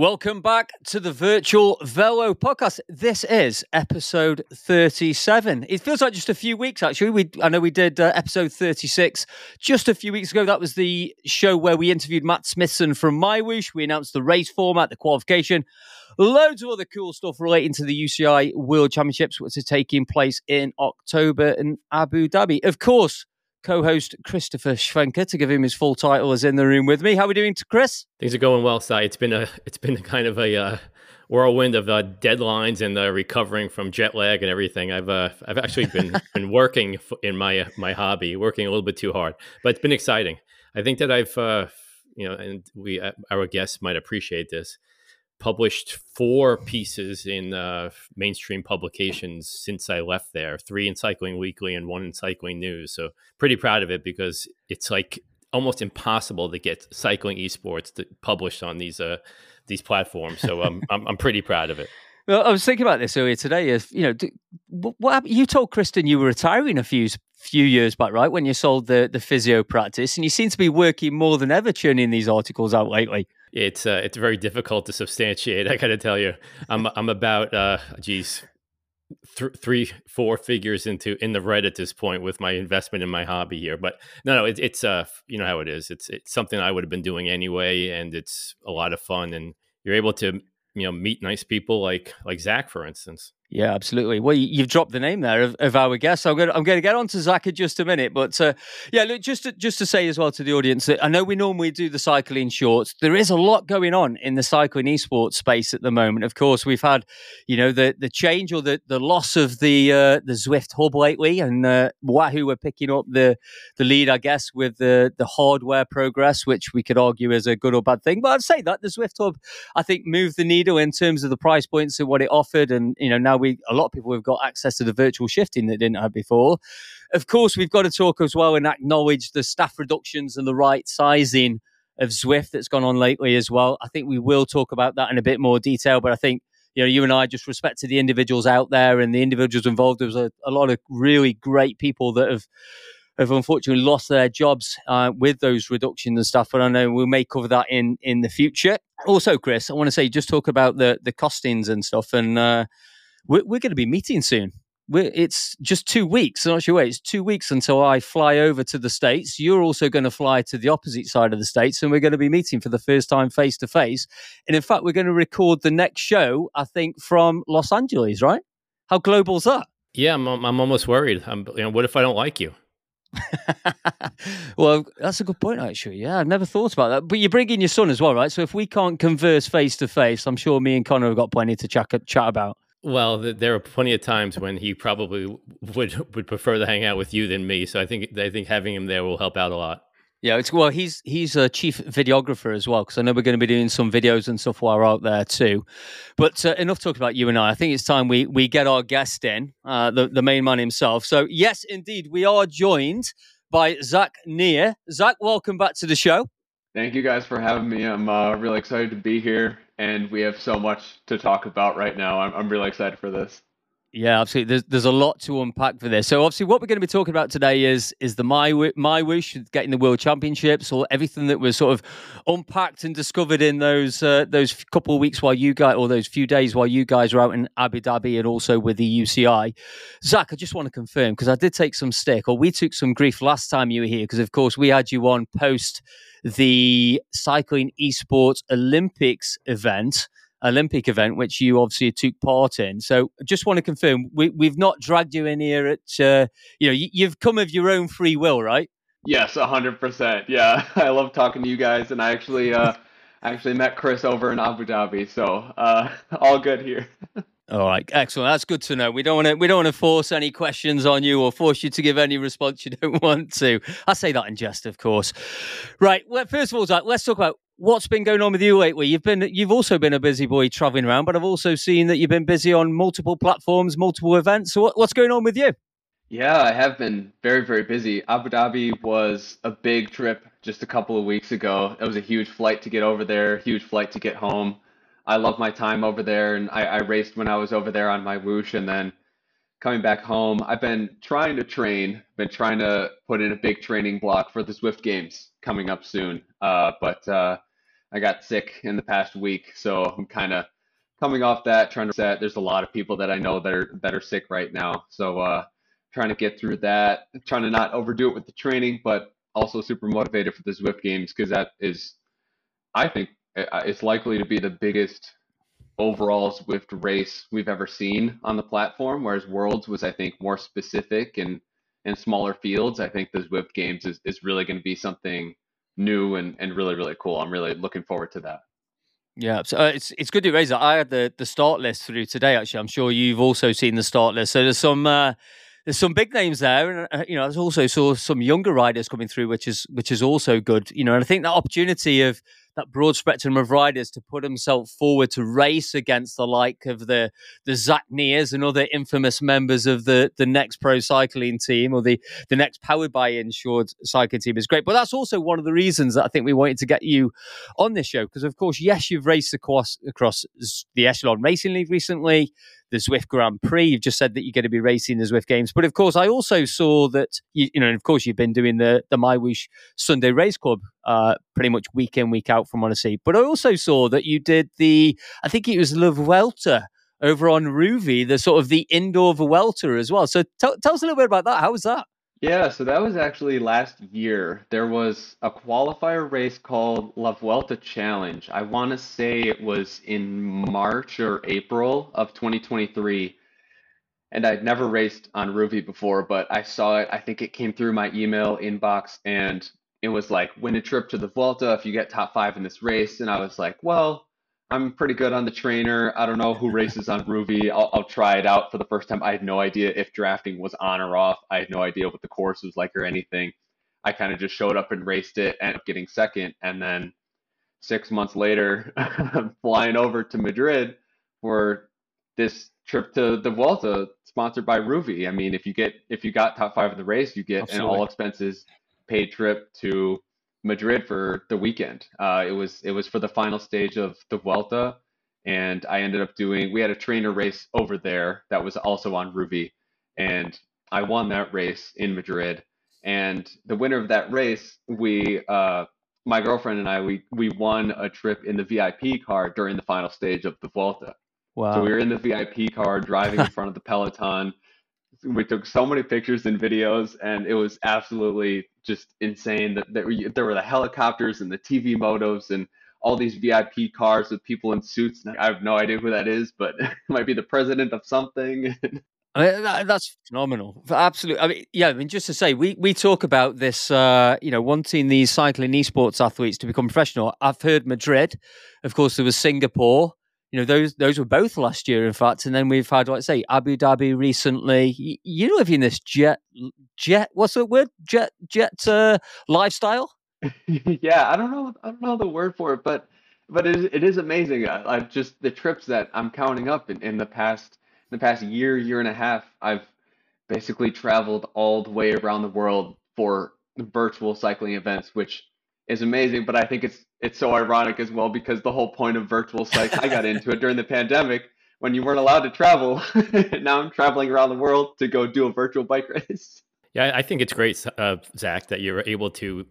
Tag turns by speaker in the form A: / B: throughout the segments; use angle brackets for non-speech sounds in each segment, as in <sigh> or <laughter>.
A: Welcome back to the Virtual Velo podcast. This is episode 37. It feels like just a few weeks, actually. We I know we did uh, episode 36 just a few weeks ago. That was the show where we interviewed Matt Smithson from MyWhoosh. We announced the race format, the qualification, loads of other cool stuff relating to the UCI World Championships, which are taking place in October in Abu Dhabi. Of course, co-host Christopher Schwenker to give him his full title is in the room with me. How are we doing, Chris?
B: Things are going well, Si. It's been a it's been a kind of a uh, whirlwind of uh, deadlines and uh, recovering from jet lag and everything. I've uh, I've actually been <laughs> been working in my uh, my hobby, working a little bit too hard, but it's been exciting. I think that I've uh, you know, and we our guests might appreciate this published four pieces in uh, mainstream publications since I left there three in Cycling Weekly and one in Cycling News. So, pretty proud of it because it's like almost impossible to get cycling esports to, published on these uh, these platforms. So, um, I'm, I'm pretty proud of it. <laughs>
A: Well, I was thinking about this earlier today. If you know, do, what you told Kristen you were retiring a few few years back, right? When you sold the the physio practice, and you seem to be working more than ever churning these articles out lately
B: it's uh, it's very difficult to substantiate. <laughs> I got to tell you, I'm I'm about uh, geez, th- three four figures into in the red at this point with my investment in my hobby here. But no, no, it, it's uh you know how it is. It's it's something I would have been doing anyway, and it's a lot of fun, and you're able to you know meet nice people like like Zach, for instance.
A: Yeah, absolutely. Well, you've dropped the name there of, of our guest. I'm going, to, I'm going to get on to Zach in just a minute. But uh, yeah, look, just to, just to say as well to the audience that I know we normally do the cycling shorts. There is a lot going on in the cycling esports space at the moment. Of course, we've had, you know, the the change or the, the loss of the uh, the Zwift hub lately, and uh, Wahoo are picking up the the lead, I guess, with the the hardware progress, which we could argue is a good or bad thing. But I'd say that the Zwift hub, I think, moved the needle in terms of the price points and what it offered, and you know now we a lot of people have got access to the virtual shifting that didn't have before. Of course, we've got to talk as well and acknowledge the staff reductions and the right sizing of Zwift that's gone on lately as well. I think we will talk about that in a bit more detail, but I think you know, you and I just respect to the individuals out there and the individuals involved. There's a, a lot of really great people that have have unfortunately lost their jobs uh, with those reductions and stuff. But I know we may cover that in in the future. Also, Chris, I want to say just talk about the the costings and stuff. And uh, we're, we're going to be meeting soon. We're, it's just two weeks. I'm not sure. Wait, it's two weeks until I fly over to the states. You're also going to fly to the opposite side of the states, and we're going to be meeting for the first time face to face. And in fact, we're going to record the next show. I think from Los Angeles. Right? How global is that?
B: Yeah, I'm. I'm almost worried. I'm. You know, what if I don't like you? <laughs>
A: well, that's a good point, actually. Yeah, I've never thought about that. But you bring in your son as well, right? So if we can't converse face to face, I'm sure me and Connor have got plenty to chat, chat about.
B: Well, there are plenty of times when he probably would would prefer to hang out with you than me. So I think I think having him there will help out a lot.
A: Yeah, it's well. He's he's a chief videographer as well because I know we're going to be doing some videos and stuff while we're out there too. But uh, enough talk about you and I. I think it's time we we get our guest in, uh, the the main man himself. So yes, indeed, we are joined by Zach Nehr. Zach, welcome back to the show.
C: Thank you guys for having me. I'm uh, really excited to be here, and we have so much to talk about right now. I'm, I'm really excited for this.
A: Yeah, absolutely. There's there's a lot to unpack for this. So obviously, what we're going to be talking about today is is the my MyWhoosh getting the world championships, or everything that was sort of unpacked and discovered in those uh, those couple of weeks while you guys, or those few days while you guys were out in Abu Dhabi and also with the UCI. Zach, I just want to confirm because I did take some stick, or we took some grief last time you were here because of course we had you on post the cycling esports Olympics event. Olympic event, which you obviously took part in. So, just want to confirm we, we've not dragged you in here at, uh, you know, you, have come of your own free will, right?
C: Yes, hundred percent. Yeah, <laughs> I love talking to you guys, and I actually, uh, actually met Chris over in Abu Dhabi, so uh, <laughs> all good here. <laughs>
A: All right, excellent. That's good to know. We don't want to we don't want to force any questions on you or force you to give any response you <laughs> don't want to. I say that in jest, of course. Right. Well, first of all, Zach, let's talk about what's been going on with you lately. You've been you've also been a busy boy traveling around, but I've also seen that you've been busy on multiple platforms, multiple events. So what, what's going on with you?
C: Yeah, I have been very very busy. Abu Dhabi was a big trip just a couple of weeks ago. It was a huge flight to get over there, huge flight to get home. I love my time over there, and I, I raced when I was over there on MyWhoosh, and then coming back home, I've been trying to train, been trying to put in a big training block for the Zwift Games coming up soon. Uh, but uh, I got sick in the past week, so I'm kind of coming off that, trying to set. There's a lot of people that I know that are that are sick right now, so uh, trying to get through that, trying to not overdo it with the training, but also super motivated for the Zwift games because that is, I think, it's likely to be the biggest overall Zwift race we've ever seen on the platform. Whereas Worlds was, I think, more specific and and smaller fields. I think the Zwift games is, is really going to be something new and, and really really cool. I'm really looking forward to that.
A: Yeah, so uh, it's it's good to raise that. I had the the start list through today. Actually, I'm sure you've also seen the start list. So there's some. Uh, there's some big names there, and uh, you know, I also saw some younger riders coming through, which is which is also good. You know, and I think that opportunity of that broad spectrum of riders to put himself forward to race against the like of the the Zach Nehrs and other infamous members of the the next pro cycling team or the the next powered by insured cycling team is great. But that's also one of the reasons that I think we wanted to get you on this show because of course, yes, you've raced across across the Echelon Racing League recently the Zwift Grand Prix. You've just said that you're going to be racing the Zwift Games, but of course, I also saw that you, you know, and of course, you've been doing the the MyWhoosh Sunday Race Club uh, pretty much week in week out from see. But I also saw that you did the, I think it was Le Vuelta over on Rouvy, the sort of the indoor Vuelta as well. So t- tell us a little bit about that. How was that?
C: Yeah, so that was actually last year. There was a qualifier race called La Vuelta Challenge. I want to say it was in March or April of 2023. And I'd never raced on Rouvy before, but I saw it. I think it came through my email inbox and it was like, win a trip to the Vuelta if you get top five in this race. And I was like, well, I'm pretty good on the trainer. I don't know who races on Rouvy. I'll, I'll try it out for the first time. I had no idea if drafting was on or off. I had no idea what the course was like or anything. I kind of just showed up and raced it, ended up getting second, and then six months later, I'm <laughs> flying over to Madrid for this trip to the Vuelta, sponsored by Rouvy. I mean, if you get if you got top five in the race, you get Absolutely. an all expenses paid trip to Madrid for the weekend. Uh, it was it was for the final stage of the Vuelta, and I ended up doing. We had a trainer race over there that was also on Rouvy, and I won that race in Madrid. And the winner of that race, we, uh, my girlfriend and I, we we won a trip in the VIP car during the final stage of the Vuelta. Wow! So we were in the VIP car driving in front of the <laughs> peloton we took so many pictures and videos, and it was absolutely just insane. That there, there were the helicopters and the TV motos and all these VIP cars with people in suits. I have no idea who that is, but <laughs> it might be the president of something. <laughs>
A: I mean, that, that's phenomenal. Absolutely. I mean, yeah. I mean, just to say, we we talk about this. Uh, you know, wanting these cycling esports athletes to become professional. I've heard Madrid. Of course, there was Singapore you know those those were both last year in fact and then we've had like say abu dhabi recently. You live in this jet jet what's the word? Jet jet uh, lifestyle? <laughs>
C: Yeah i don't know i don't know the word for it but but it is, it is amazing. I, I just the trips that i'm counting up in, in the past in the past year year and a half i've basically traveled all the way around the world for virtual cycling events which is amazing but i think it's it's so ironic as well because the whole point of virtual psych, I got into it during the pandemic when you weren't allowed to travel. <laughs> now I'm traveling around the world to go do a virtual bike race.
B: Yeah, I think it's great, uh, Zach, that you're able to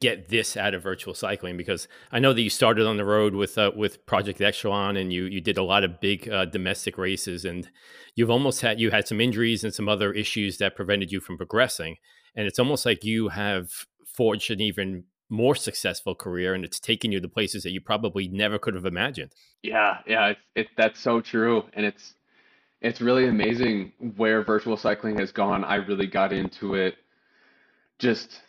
B: get this out of virtual cycling because I know that you started on the road with uh, with Project Echelon and you you did a lot of big uh, domestic races and you've almost had you had some injuries and some other issues that prevented you from progressing and it's almost like you have forged an even more successful career and it's taken you to places that you probably never could have imagined.
C: Yeah, yeah, it, it, that's so true. And it's it's really amazing where virtual cycling has gone. I really got into it just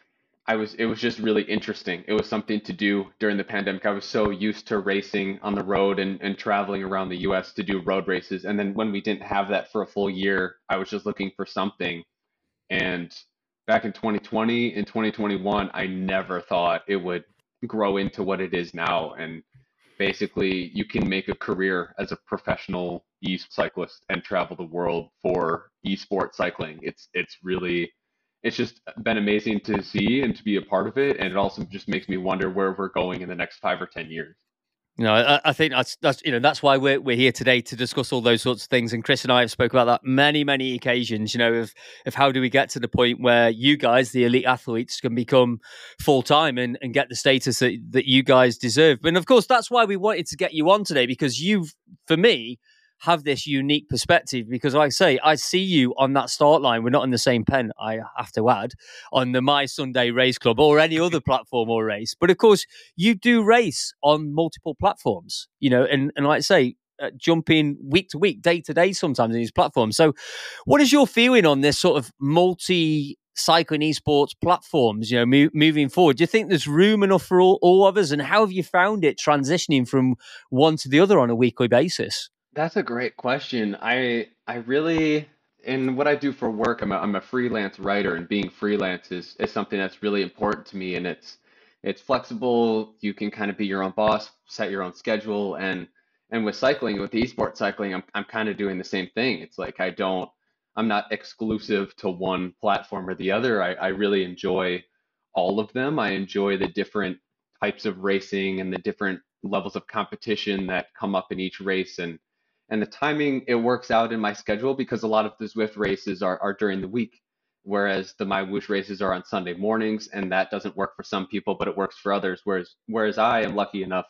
C: I was it was just really interesting. It was something to do during the pandemic. I was so used to racing on the road and, and traveling around the US to do road races. And then when we didn't have that for a full year, I was just looking for something. And back in 2020 and 2021, I never thought it would grow into what it is now. And basically, you can make a career as a professional e cyclist and travel the world for e-sport cycling. It's it's really it's just been amazing to see and to be a part of it, and it also just makes me wonder where we're going in the next five or ten years.
A: You know, I, I, think that's that's you know that's why we're we're here today to discuss all those sorts of things. And Chris and I have spoke about that many many occasions. You know, of of how do we get to the point where you guys, the elite athletes, can become full time and, and get the status that that you guys deserve. And of course, that's why we wanted to get you on today because you've, for me, have this unique perspective because like I say, I see you on that start line. We're not in the same pen, I have to add, on the My Sunday Race Club or any <laughs> other platform or race. But of course, you do race on multiple platforms, you know, and, and like I say, uh, jumping week to week, day to day sometimes in these platforms. So, what is your feeling on this sort of multi cycling esports platforms, you know, mo- moving forward? Do you think there's room enough for all, all of us? And how have you found it transitioning from one to the other on a weekly basis?
C: That's a great question. I I really in what I do for work, I'm a, I'm a freelance writer, and being freelance is, is something that's really important to me. And it's it's flexible. You can kind of be your own boss, set your own schedule, and and with cycling, with esports cycling, I'm I'm kind of doing the same thing. It's like I don't, I'm not exclusive to one platform or the other. I, I really enjoy all of them. I enjoy the different types of racing and the different levels of competition that come up in each race and and the timing it works out in my schedule because a lot of the Zwift races are, are during the week, whereas the MyWhoosh races are on Sunday mornings, and that doesn't work for some people, but it works for others. Whereas whereas I am lucky enough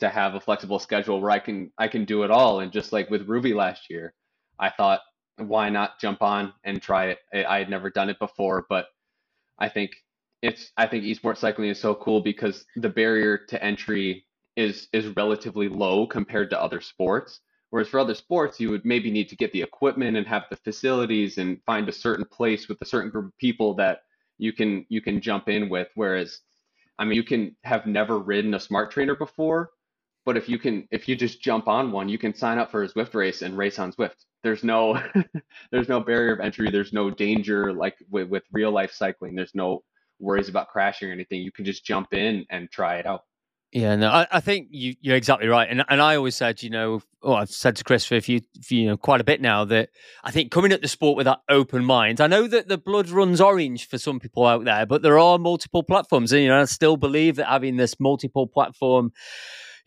C: to have a flexible schedule where I can I can do it all. And just like with Rouvy last year, I thought why not jump on and try it? I had never done it before, but I think it's I think esports cycling is so cool because the barrier to entry is is relatively low compared to other sports Whereas for other sports, you would maybe need to get the equipment and have the facilities and find a certain place with a certain group of people that you can you can jump in with. Whereas, I mean, you can have never ridden a smart trainer before, but if you can if you just jump on one, you can sign up for a Zwift race and race on Zwift. There's no <laughs> there's no barrier of entry. There's no danger like with, with real life cycling. There's no worries about crashing or anything. You can just jump in and try it out.
A: Yeah, no, I, I think you, you're exactly right, and and I always said, you know, oh, I've said to Chris for a few, you know, quite a bit now that I think coming at the sport with that open mind. I know that the blood runs orange for some people out there, but there are multiple platforms, and you know, I still believe that having this multiple platform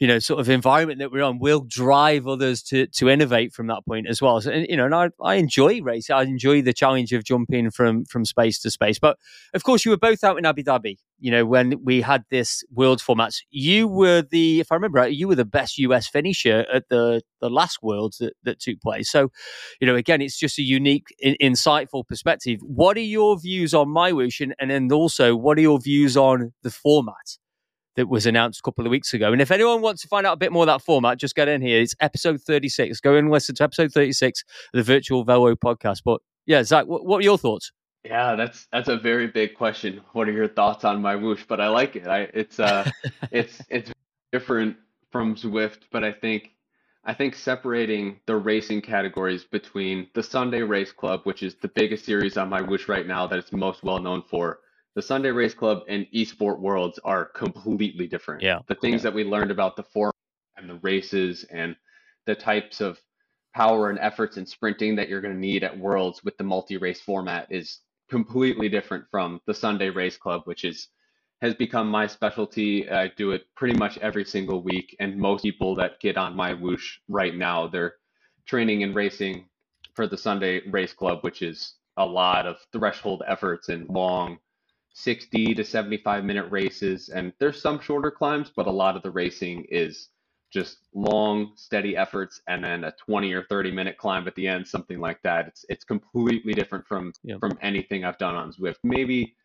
A: you know sort of environment that we're on will drive others to to innovate from that point as well. So you know, and I, I enjoy racing. I enjoy the challenge of jumping from from space to space. But of course, you were both out in Abu Dhabi. You know, when we had this World format, you were the, if I remember right, you were the best US finisher at the the last Worlds that, that took place. So, you know, again, it's just a unique, in, insightful perspective. What are your views on MyWhoosh, and, and then also what are your views on the format? That was announced a couple of weeks ago. And if anyone wants to find out a bit more of that format, just get in here. It's episode 36. Go and listen to episode 36 of the Virtual Velo podcast. But yeah, Zach, what, what are your thoughts?
C: Yeah, that's that's a very big question. What are your thoughts on MyWhoosh? But I like it. I it's uh <laughs> it's it's different from Zwift, but I think I think separating the racing categories between the Sunday Race Club, which is the biggest series on MyWhoosh right now that it's most well known for, the Sunday Race Club and Esport Worlds are completely different.
A: Yeah.
C: The things
A: yeah.
C: that we learned about the form and the races and the types of power and efforts and sprinting that you're going to need at Worlds with the multi-race format is completely different from the Sunday Race Club, which is has become my specialty. I do it pretty much every single week, and most people that get on MyWhoosh right now, they're training and racing for the Sunday Race Club, which is a lot of threshold efforts and long 60 to 75 minute races and there's some shorter climbs but a lot of the racing is just long steady efforts and then a 20 or 30 minute climb at the end something like that. It's it's completely different from yep. from anything I've done on Zwift. Maybe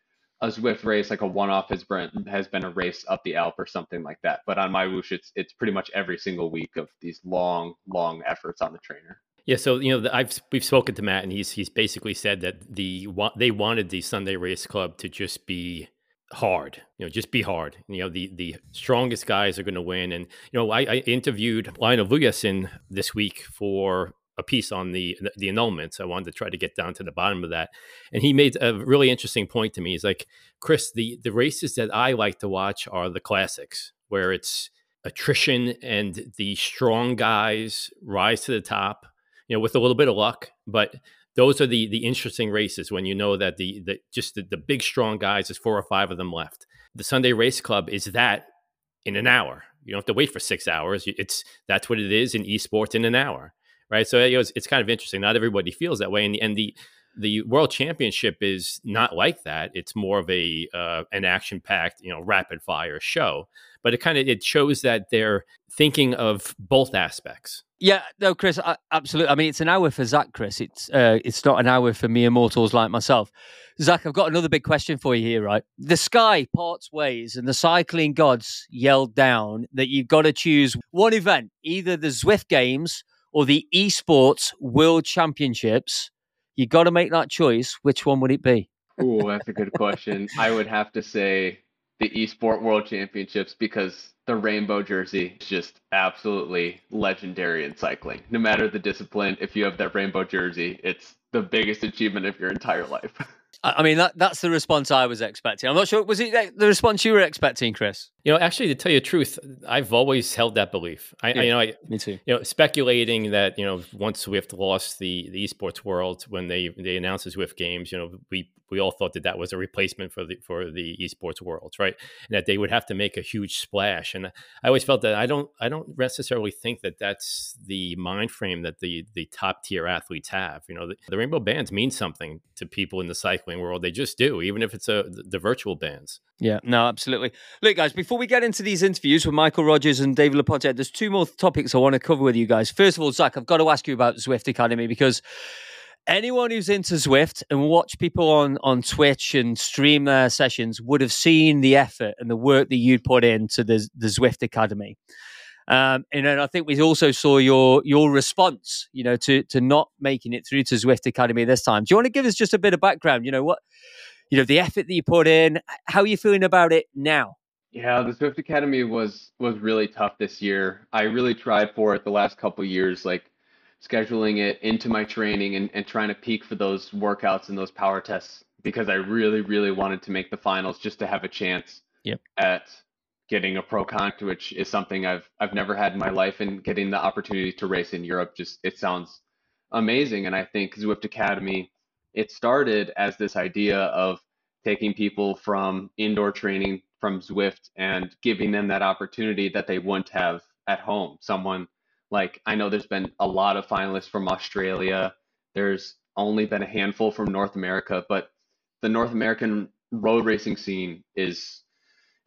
C: a Zwift race like a one off has been has been a race up the Alp or something like that but on MyWhoosh it's it's pretty much every single week of these long long efforts on the trainer
B: yeah, so you know, I've we've spoken to Matt, and he's he's basically said that the they wanted the Sunday Race Club to just be hard, you know, just be hard. You know, the the strongest guys are going to win. And you know, I, I interviewed Lionel Vujasin this week for a piece on the the annulments. I wanted to try to get down to the bottom of that, and he made a really interesting point to me. He's like, Chris, the the races that I like to watch are the classics, where it's attrition and the strong guys rise to the top you know, with a little bit of luck. But those are the the interesting races when you know that the the just the, the big strong guys, there's four or five of them left. The Sunday Race Club is that in an hour. You don't have to wait for six hours. It's that's what it is in esports in an hour, right? So it was, it's kind of interesting. Not everybody feels that way, and the, and the the world championship is not like that. It's more of a uh, an action packed, you know, rapid fire show. But it kind of it shows that they're thinking of both aspects.
A: Yeah, no, Chris, I, absolutely. I mean, it's an hour for Zach, Chris. It's uh, it's not an hour for mere mortals like myself. Zach, I've got another big question for you here, right? The sky parts ways, and the cycling gods yelled down that you've got to choose one event, either the Zwift Games or the Esports World Championships. You got to make that choice. Which one would it be?
C: Oh, that's a good <laughs> question. I would have to say the Esport World Championships because the rainbow jersey is just absolutely legendary in cycling. No matter the discipline, if you have that rainbow jersey, it's the biggest achievement of your entire life. <laughs>
A: I mean, that, that's the response I was expecting. I'm not sure. Was it the response you were expecting, Chris?
B: You know, actually, to tell you the truth, I've always held that belief. I, yeah, I you know, I,
A: me too.
B: You know, speculating that you know once Zwift lost the the esports world when they they announced the Zwift games, you know, we we all thought that that was a replacement for the for the esports world, right? And that they would have to make a huge splash. And I always felt that I don't I don't necessarily think that that's the mind frame that the the top tier athletes have. You know, the, the rainbow bands mean something to people in the cycling world. They just do, even if it's a the virtual bands.
A: Yeah, no, absolutely. Look, guys, before we get into these interviews with Michael Rogers and David Lappartient, there's two more topics I want to cover with you guys. First of all, Zach, I've got to ask you about the Zwift Academy because anyone who's into Zwift and watch people on on Twitch and stream their sessions would have seen the effort and the work that you'd put into the the Zwift Academy. Um, and then I think we also saw your your response, you know, to to not making it through to Zwift Academy this time. Do you want to give us just a bit of background? You know what, you know, the effort that you put in. How are you feeling about it now?
C: Yeah, the Zwift Academy was was really tough this year. I really tried for it the last couple years, like scheduling it into my training and, and trying to peak for those workouts and those power tests because I really, really wanted to make the finals just to have a chance
A: yep.
C: at getting a pro con, which is something I've I've never had in my life, and getting the opportunity to race in Europe just it sounds amazing. And I think Zwift Academy, it started as this idea of taking people from indoor training from Zwift and giving them that opportunity that they wouldn't have at home. Someone like I know there's been a lot of finalists from Australia. There's only been a handful from North America, but the North American road racing scene is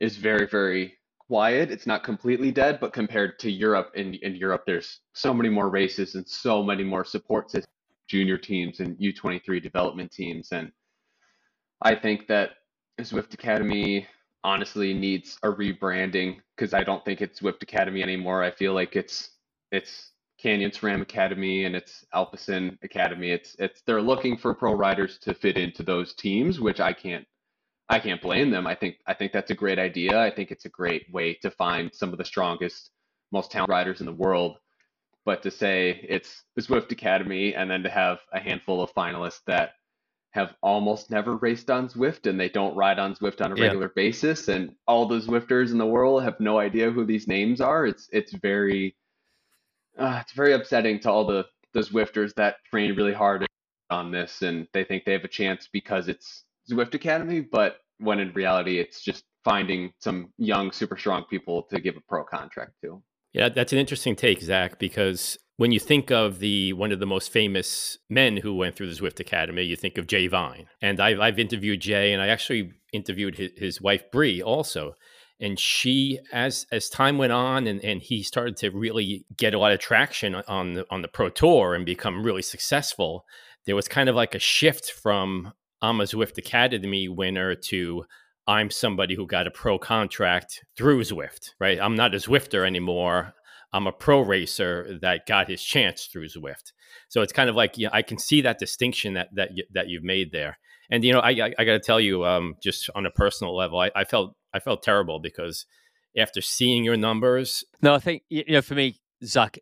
C: is very very quiet. It's not completely dead, but compared to Europe, in in Europe, there's so many more races and so many more support systems, junior teams and U23 development teams, and I think that Zwift Academy honestly needs a rebranding because I don't think it's Zwift Academy anymore. I feel like it's it's Canyon SRAM Academy and it's Alpecin Academy. It's it's they're looking for pro riders to fit into those teams, which I can't I can't blame them. I think I think that's a great idea. I think it's a great way to find some of the strongest, most talented riders in the world. But to say it's the Zwift Academy and then to have a handful of finalists that have almost never raced on Zwift and they don't ride on Zwift on a regular yeah. basis and all the Zwifters in the world have no idea who these names are. It's it's very uh, it's very upsetting to all the the Zwifters that train really hard on this and they think they have a chance because it's Zwift Academy, but when in reality it's just finding some young, super strong people to give a pro contract to.
B: Yeah, that's an interesting take, Zach, because when you think of the one of the most famous men who went through the Zwift Academy, you think of Jay Vine. And I've, I've interviewed Jay, and I actually interviewed his, his wife Bree also and she as as time went on and, and he started to really get a lot of traction on the on the pro tour and become really successful there was kind of like a shift from i'm a zwift academy winner to i'm somebody who got a pro contract through zwift right? I'm not a zwifter anymore. I'm a pro racer that got his chance through zwift. So it's kind of like yeah, i can see that distinction that that that you've made there and you know i i, I got to tell you um, just on a personal level I, I felt I felt terrible because after seeing your numbers.
A: No, I think you know for me, Zach,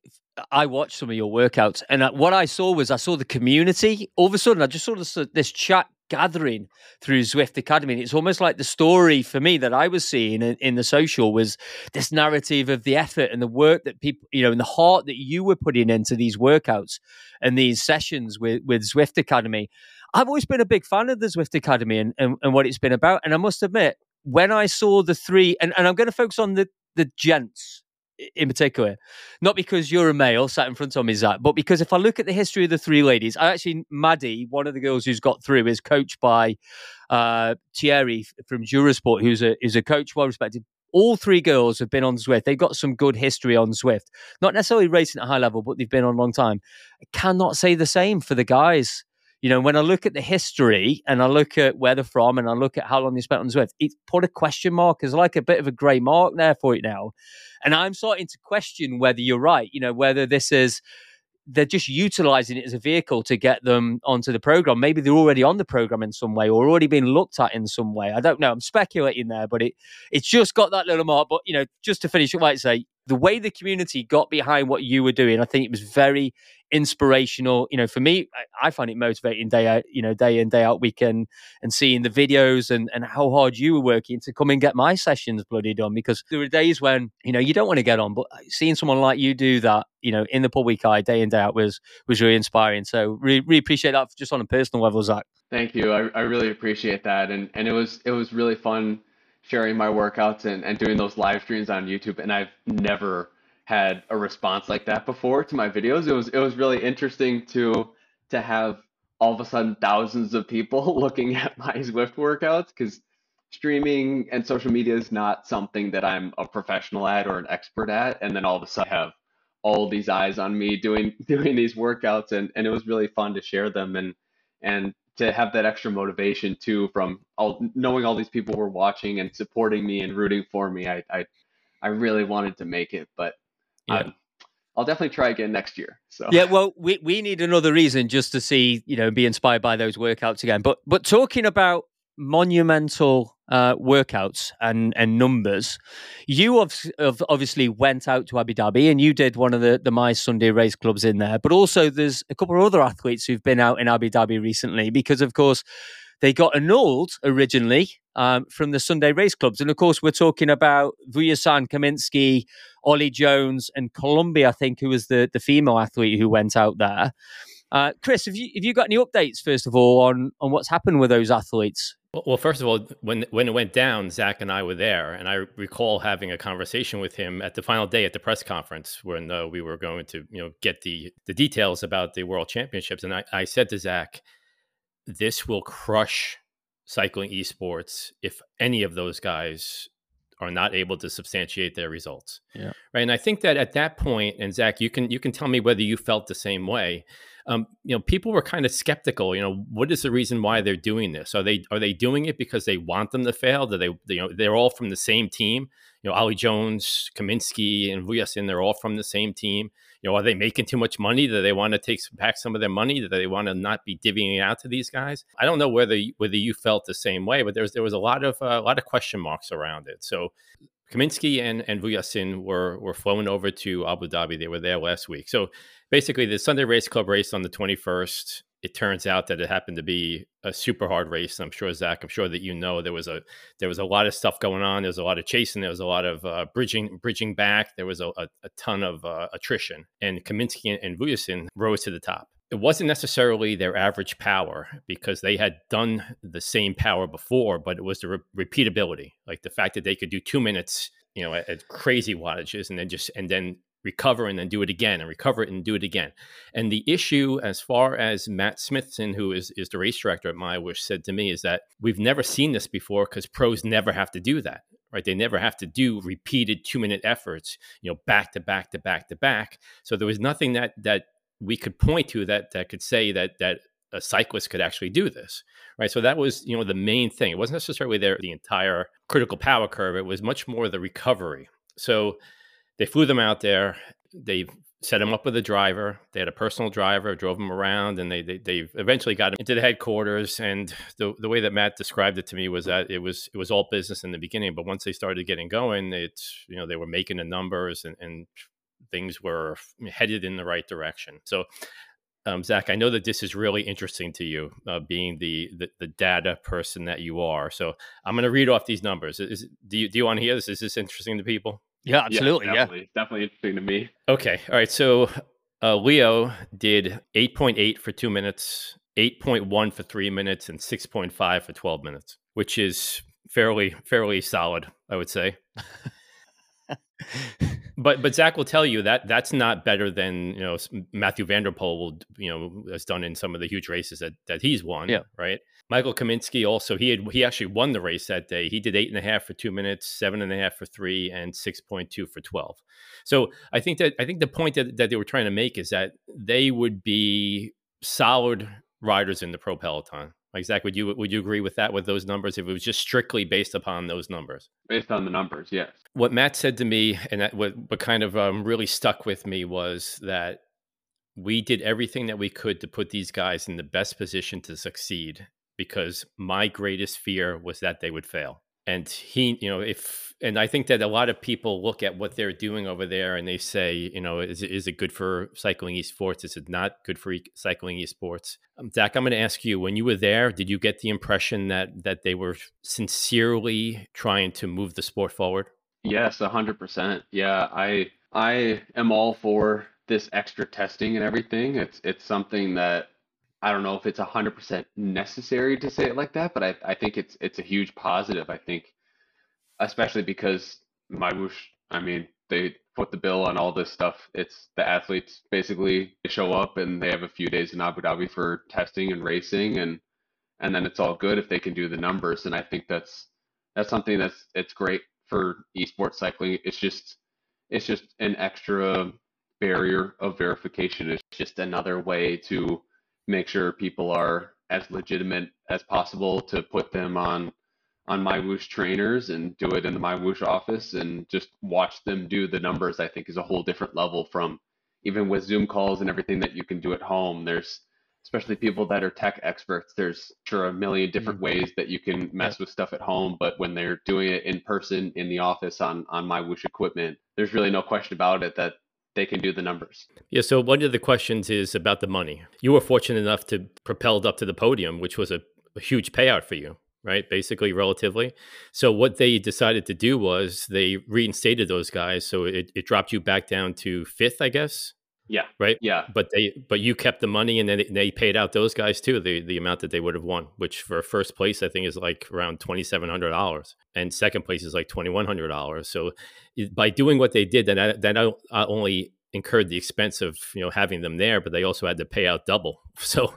A: I watched some of your workouts, and uh, what I saw was I saw the community. All of a sudden, I just saw this, this chat gathering through Zwift Academy. And it's almost like the story for me that I was seeing in, in, the social was this narrative of the effort and the work that people, you know, and the heart that you were putting into these workouts and these sessions with, with Zwift Academy. I've always been a big fan of the Zwift Academy and, and, and what it's been about. And I must admit, when I saw the three, and, and I'm going to focus on the, the gents in particular, not because you're a male sat in front of me, Zach, but because if I look at the history of the three ladies, I actually, Maddie, one of the girls who's got through, is coached by uh, Thierry from Durasport, who's a, is a coach well respected. All three girls have been on Zwift. They've got some good history on Zwift. Not necessarily racing at a high level, but they've been on a long time. I cannot say the same for the guys you know, when I look at the history and I look at where they're from and I look at how long they spent on Zwift, it's put a question mark as like a bit of a grey mark there for it now. And I'm starting to question whether you're right, you know, whether this is they're just utilizing it as a vehicle to get them onto the program. Maybe they're already on the program in some way or already being looked at in some way. I don't know. I'm speculating there, but it it's just got that little mark. But you know, just to finish, I might say the way the community got behind what you were doing, I think it was very inspirational. You know, for me, I, I, find it motivating day out, you know, day in, day out, weekend and seeing the videos and, and how hard you were working to come and get my sessions bloody done because there were days when, you know, you don't want to get on, but seeing someone like you do that, you know, in the public eye day in, day out was, was really inspiring. So really, really appreciate that just on a personal level, Zach.
C: Thank you. I, I really appreciate that. And, and it was, it was really fun sharing my workouts and, and doing those live streams on YouTube. And I've never, had a response like that before to my videos. It was it was really interesting to to have all of a sudden thousands of people <laughs> looking at my Zwift workouts because streaming and social media is not something that I'm a professional at or an expert at. And then all of a sudden I have all these eyes on me doing <laughs> doing these workouts and, and it was really fun to share them and and to have that extra motivation too from all knowing all these people were watching and supporting me and rooting for me. I I, I really wanted to make it, but yeah. Um, I'll definitely try again next year. So
A: yeah, well, we, we need another reason just to see you know be inspired by those workouts again. But but talking about monumental uh, workouts and and numbers, you have, obviously went out to Abu Dhabi and you did one of the the My Sunday race clubs in there. But also there's a couple of other athletes who've been out in Abu Dhabi recently because of course they got annulled originally um, from the Sunday race clubs. And of course, we're talking about Vujasin, Kaminski, Ollie Jones, and Columbia, I think, who was the, the female athlete who went out there. Uh, Chris, have you have you got any updates first of all on on what's happened with those athletes?
B: Well, first of all, when when it went down, Zach and I were there, and I recall having a conversation with him at the final day at the press conference when uh, we were going to you know get the the details about the World Championships, and I, I said to Zach, "This will crush cycling esports if any of those guys are not able to substantiate their results.
A: Yeah.
B: Right. And I think that at that point, and Zach, you can you can tell me whether you felt the same way. Um, you know, people were kind of skeptical. You know, what is the reason why they're doing this? Are they are they doing it because they want them to fail? Do they, you know, they're all from the same team. You know, Ollie Jones, Kaminski, and Vujasin, they're all from the same team you know, are they making too much money? Do they want to take back some of their money? Do they want to not be divvying out to these guys? I don't know whether whether you felt the same way, but there was there was a lot of uh, a lot of question marks around it. So Kaminski and and Vujasin were were flown over to Abu Dhabi. They were there last week. So basically, the Sunday Race Club race on the 21st it turns out that it happened to be a super hard race. I'm sure Zach, I'm sure that you know there was a there was a lot of stuff going on. There was a lot of chasing. There was a lot of uh, bridging bridging back. There was a, a, a ton of uh, attrition. And Kaminski and Vujasin rose to the top. It wasn't necessarily their average power because they had done the same power before, but it was the re- repeatability, like the fact that they could do two minutes, you know, at, at crazy wattages, and then just and then recover and then do it again and recover it and do it again. And the issue, as far as Matt Smithson, who is, is the race director at MyWhoosh, said to me, is that we've never seen this before because pros never have to do that. Right, they never have to do repeated two-minute efforts, you know, back to back to back to back. So there was nothing that that we could point to that that could say that that a cyclist could actually do this right so that was you know the main thing it wasn't necessarily their the entire critical power curve it was much more the recovery so they flew them out there. They set him up with a driver. They had a personal driver, drove him around, and they they, they eventually got him into the headquarters. And the the way that Matt described it to me was that it was it was all business in the beginning, but once they started getting going, it's you know they were making the numbers and, and things were headed in the right direction. So. Um, Zach, I know that this is really interesting to you, uh, being the, the, the data person that you are. So I'm going to read off these numbers. Is, do you do you want to hear this? Is this interesting to people?
A: Yeah, absolutely. Yeah,
C: definitely, yeah. definitely interesting to me.
B: Okay. All right. So uh, Leo did 8.8 for two minutes, 8.1 for three minutes, and 6.5 for 12 minutes, which is fairly fairly solid, I would say. <laughs> but but Zach will tell you that that's not better than you know Mathieu van der Poel will you know has done in some of the huge races that that he's won.
A: Yeah.
B: Right. Michael Kaminski also he had he actually won the race that day. He did eight and a half for two minutes, seven and a half for three, and six point two for twelve. So I think that I think the point that, that they were trying to make is that they would be solid riders in the pro peloton. Like Zach, would you would you agree with that with those numbers if it was just strictly based upon those numbers?
C: Based on the numbers, yes.
B: What Matt said to me, and that what, what kind of um, really stuck with me was that we did everything that we could to put these guys in the best position to succeed because my greatest fear was that they would fail and he you know if and i think that a lot of people look at what they're doing over there and they say you know is, is it good for cycling esports? Is it not good for e- cycling esports? Um, zach i'm going to ask you when you were there did you get the impression that that they were sincerely trying to move the sport forward?
C: Yes 100% yeah i i am all for this extra testing and everything. It's it's something that I don't know if it's 100% necessary to say it like that, but I, I think it's it's a huge positive. I think, especially because MyWhoosh, I mean, they put the bill on all this stuff. It's the athletes basically show up and they have a few days in Abu Dhabi for testing and racing, and and then it's all good if they can do the numbers. And I think that's that's something that's it's great for esports cycling. It's just it's just an extra barrier of verification. It's just another way to make sure people are as legitimate as possible to put them on on MyWhoosh trainers and do it in the MyWhoosh office and just watch them do the numbers i think is a whole different level from even with zoom calls and everything that you can do at home there's especially people that are tech experts there's sure a million different mm-hmm. ways that you can mess with stuff at home but when they're doing it in person in the office on on MyWhoosh equipment there's really no question about it that they can do the numbers.
B: Yeah. So one of the questions is about the money. You were fortunate enough to propelled up to the podium, which was a, a huge payout for you, right? Basically, relatively. So what they decided to do was they reinstated those guys, so it, it dropped you back down to fifth, I guess.
C: Yeah.
B: Right.
C: Yeah.
B: But they, but you kept the money, and then they paid out those guys too the the amount that they would have won, which for first place I think is like around twenty seven hundred dollars, and second place is like twenty one hundred dollars. So by doing what they did, then that that not only incurred the expense of you know having them there, but they also had to pay out double. <laughs> So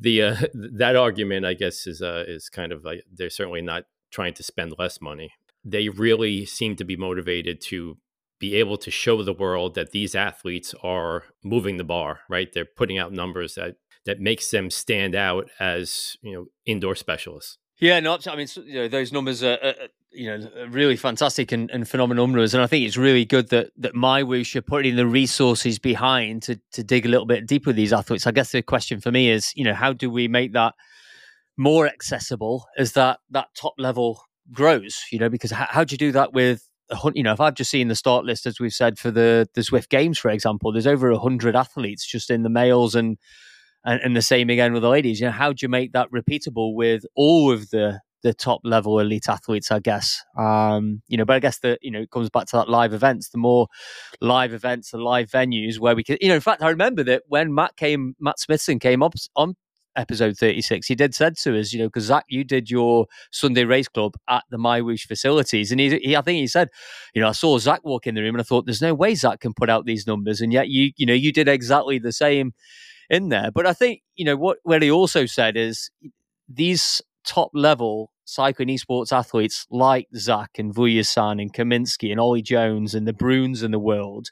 B: the uh, that argument, I guess, is uh, is kind of like they're certainly not trying to spend less money. They really seem to be motivated to be able to show the world that these athletes are moving the bar, right? They're putting out numbers that that makes them stand out as you know indoor specialists.
A: Yeah, no, I mean, you know, those numbers are, are you know, really fantastic and, and, phenomenal numbers, and I think it's really good that that MyWhoosh are putting the resources behind to to dig a little bit deeper with these athletes. I guess the question for me is, you know, how do we make that more accessible as that that top level grows? You know, because how, how do you do that with you know, if I've just seen the start list, as we've said for the the Zwift Games, for example, there's over hundred athletes just in the males and, and and the same again with the ladies. You know, how do you make that repeatable with all of the the top level elite athletes, I guess. Um, you know, but I guess that you know it comes back to that live events. The more live events the live venues where we can, you know, in fact, I remember that when Matt came, Matt Smithson came up on episode 36 he did said to us you know because zach you did your sunday race club at the MyWhoosh facilities and he, he, i think he said you know i saw zach walk in the room and i thought there's no way zach can put out these numbers and yet you you know you did exactly the same in there. But i think you know what what he also said is these top level cycling esports athletes like Zach and Vujasin and Kaminski and Ollie Jones and the Bruns in the world,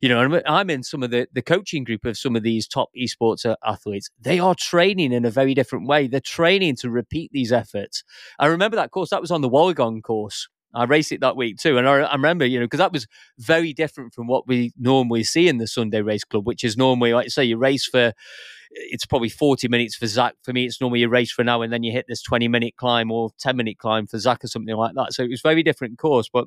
A: you know, I'm in some of the, the coaching group of some of these top esports athletes. They are training in a very different way. They're training to repeat these efforts. I remember that course, that was on the Wollongong course. I raced it that week too. And I, I remember, you know, because that was very different from what we normally see in the Sunday Race Club, which is normally, like you say, you race for, it's probably 40 minutes for Zach. For me, it's normally a race for an hour and then you hit this 20 minute climb or 10 minute climb for Zach or something like that. So it was very different course. But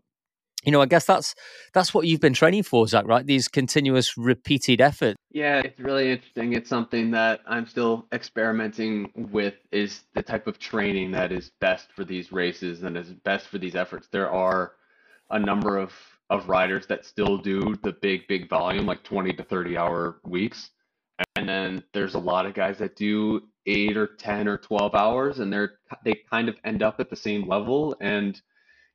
A: you know, I guess that's that's what you've been training for, Zach, right? These continuous repeated efforts.
C: Yeah, it's really interesting. It's something that I'm still experimenting with is the type of training that is best for these races and is best for these efforts. There are a number of of riders that still do the big, big volume, like 20 to 30 hour weeks. And then there's a lot of guys that do eight or 10 or 12 hours and they're they kind of end up at the same level. And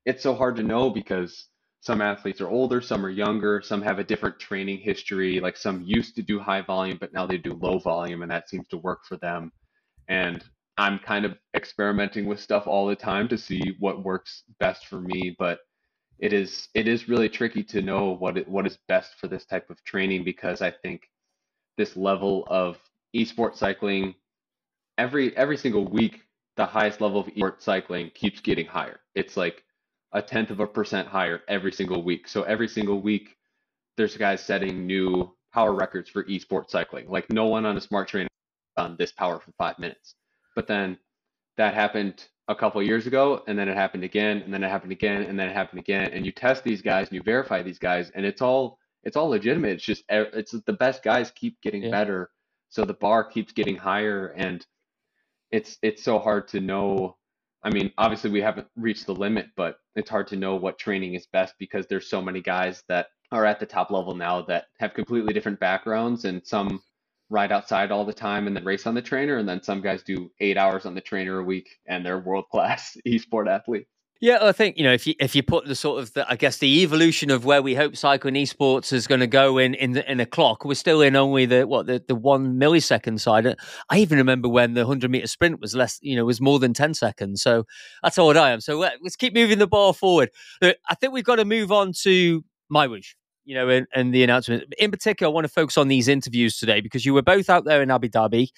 C: it's so hard to know because some athletes are older, some are younger, some have a different training history. Like some used to do high volume, but now they do low volume, and that seems to work for them. And I'm kind of experimenting with stuff all the time to see what works best for me. But it is it is really tricky to know what it, what is best for this type of training because I think this level of esport cycling every every single week the highest level of esport cycling keeps getting higher. It's like a tenth of a percent higher every single week. So every single week, there's guys setting new power records for esports cycling. Like no one on a smart trainer on this power for five minutes. But then that happened a couple years ago, and then it happened again, and then it happened again, and then it happened again. And you test these guys, and you verify these guys, and it's all it's all legitimate. It's just it's the best guys keep getting yeah. better, so the bar keeps getting higher, and it's it's so hard to know I mean, obviously we haven't reached the limit, but it's hard to know what training is best because there's so many guys that are at the top level now that have completely different backgrounds and some ride outside all the time and then race on the trainer and then some guys do 8 hours on the trainer a week and they're world class <laughs> esport athletes.
A: Yeah, I think you know if you if you put the sort of the, I guess the evolution of where we hope cycling esports is going to go in in the, in a clock, we're still in only the what the, the one millisecond side. I even remember when the hundred meter sprint was less, you know, was more than ten seconds. So that's old I am. So uh, let's keep moving the ball forward. I think we've got to move on to MyWhoosh you know, and, and, the announcement. In particular, I want to focus on these interviews today because you were both out there in Abu Dhabi.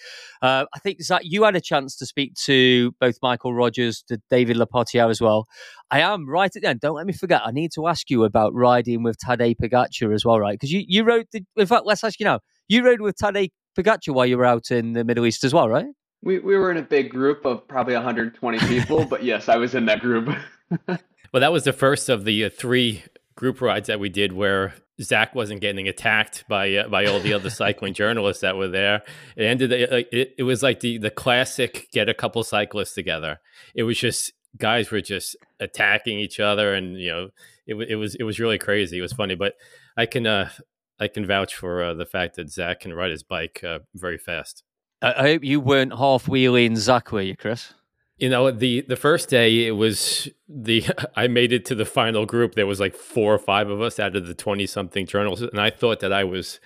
A: Uh, I think Zach, you had a chance to speak to both Michael Rogers, to David Lappartient as well. I am right at the end. Don't let me forget. I need to ask you about riding with Tadej Pogacar as well, right? Because you you rode. The, in fact, let's ask you now. You rode with Tadej Pogacar while you were out in the Middle East as well, right?
C: We we were in a big group of probably 120 people, but yes, I was in that group. <laughs>
B: well, that was the first of the uh, three group rides that we did where Zach wasn't getting attacked by uh, by all the other <laughs> cycling journalists that were there. It ended. It, it, it, was like the the classic get a couple cyclists together. It was just guys were just attacking each other, and you know, it it was it was really crazy. It was funny, but I can uh I can vouch for uh, the fact that Zach can ride his bike uh, very fast.
A: I hope you weren't half wheeling Zach, were you, Chris?
B: You know, the the first day it was the <laughs> I made it to the final group. There was like four or five of us out of the twenty something journals, and I thought that I was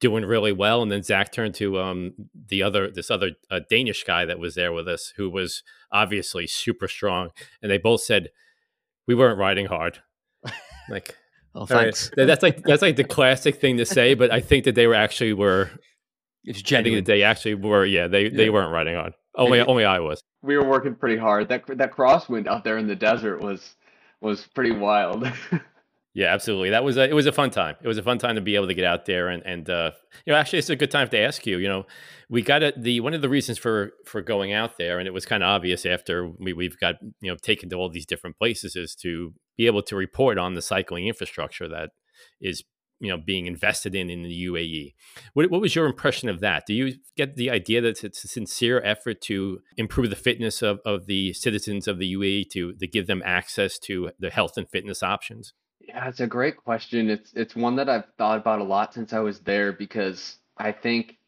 B: doing really well. And then Zach turned to um, the other this other uh, Danish guy that was there with us, who was obviously super strong, and they both said we weren't riding hard. <laughs> Like,
A: oh, thanks.
B: Right. That's like that's like the classic thing to say, but I think that they were actually were.
A: It's genuine.
B: I think that they actually were. Yeah, they yeah. they weren't riding hard. Only only I was.
C: We were working pretty hard. That that crosswind out there in the desert was was pretty wild. <laughs>
B: yeah, absolutely. That was a, it was a fun time. It was a fun time to be able to get out there and and uh, you know actually it's a good time to ask you. You know, we got a, the one of the reasons for for going out there, and it was kind of obvious after we we've got you know taken to all these different places is to be able to report on the cycling infrastructure that is you know being invested in in the UAE. What, what, was your impression of that? Do you get the idea that it's a sincere effort to improve the fitness of, of the citizens of the UAE to to give them access to the health and fitness options?
C: Yeah, it's a great question. It's it's one that I've thought about a lot since I was there because I think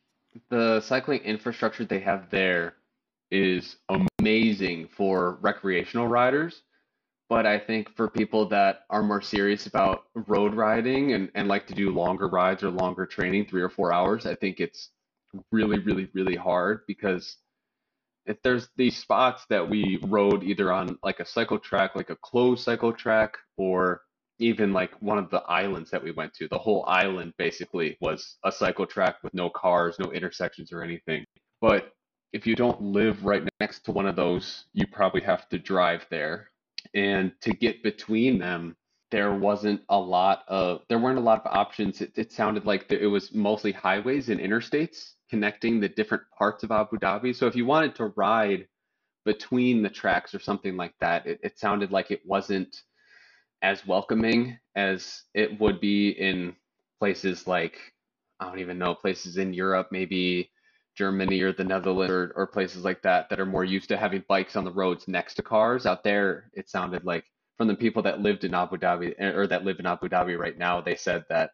C: the cycling infrastructure they have there is amazing for recreational riders but I think for people that are more serious about road riding and, and like to do longer rides or longer training, three or four hours, I think it's really, really, really hard because if there's these spots that we rode either on like a cycle track, like a closed cycle track, or even like one of the islands that we went to, the whole island basically was a cycle track with no cars, no intersections or anything. But if you don't live right next to one of those, you probably have to drive there and to get between them there wasn't a lot of there weren't a lot of options. It, it sounded like it was mostly highways and interstates connecting the different parts of abu dhabi. So if you wanted to ride between the tracks or something like that it, it sounded like it wasn't as welcoming as it would be in places like i don't even know places in europe maybe Germany or the Netherlands or, or places like that that are more used to having bikes on the roads next to cars. Out there, it sounded like from the people that lived in Abu Dhabi eh, or that live in Abu Dhabi right now, they said that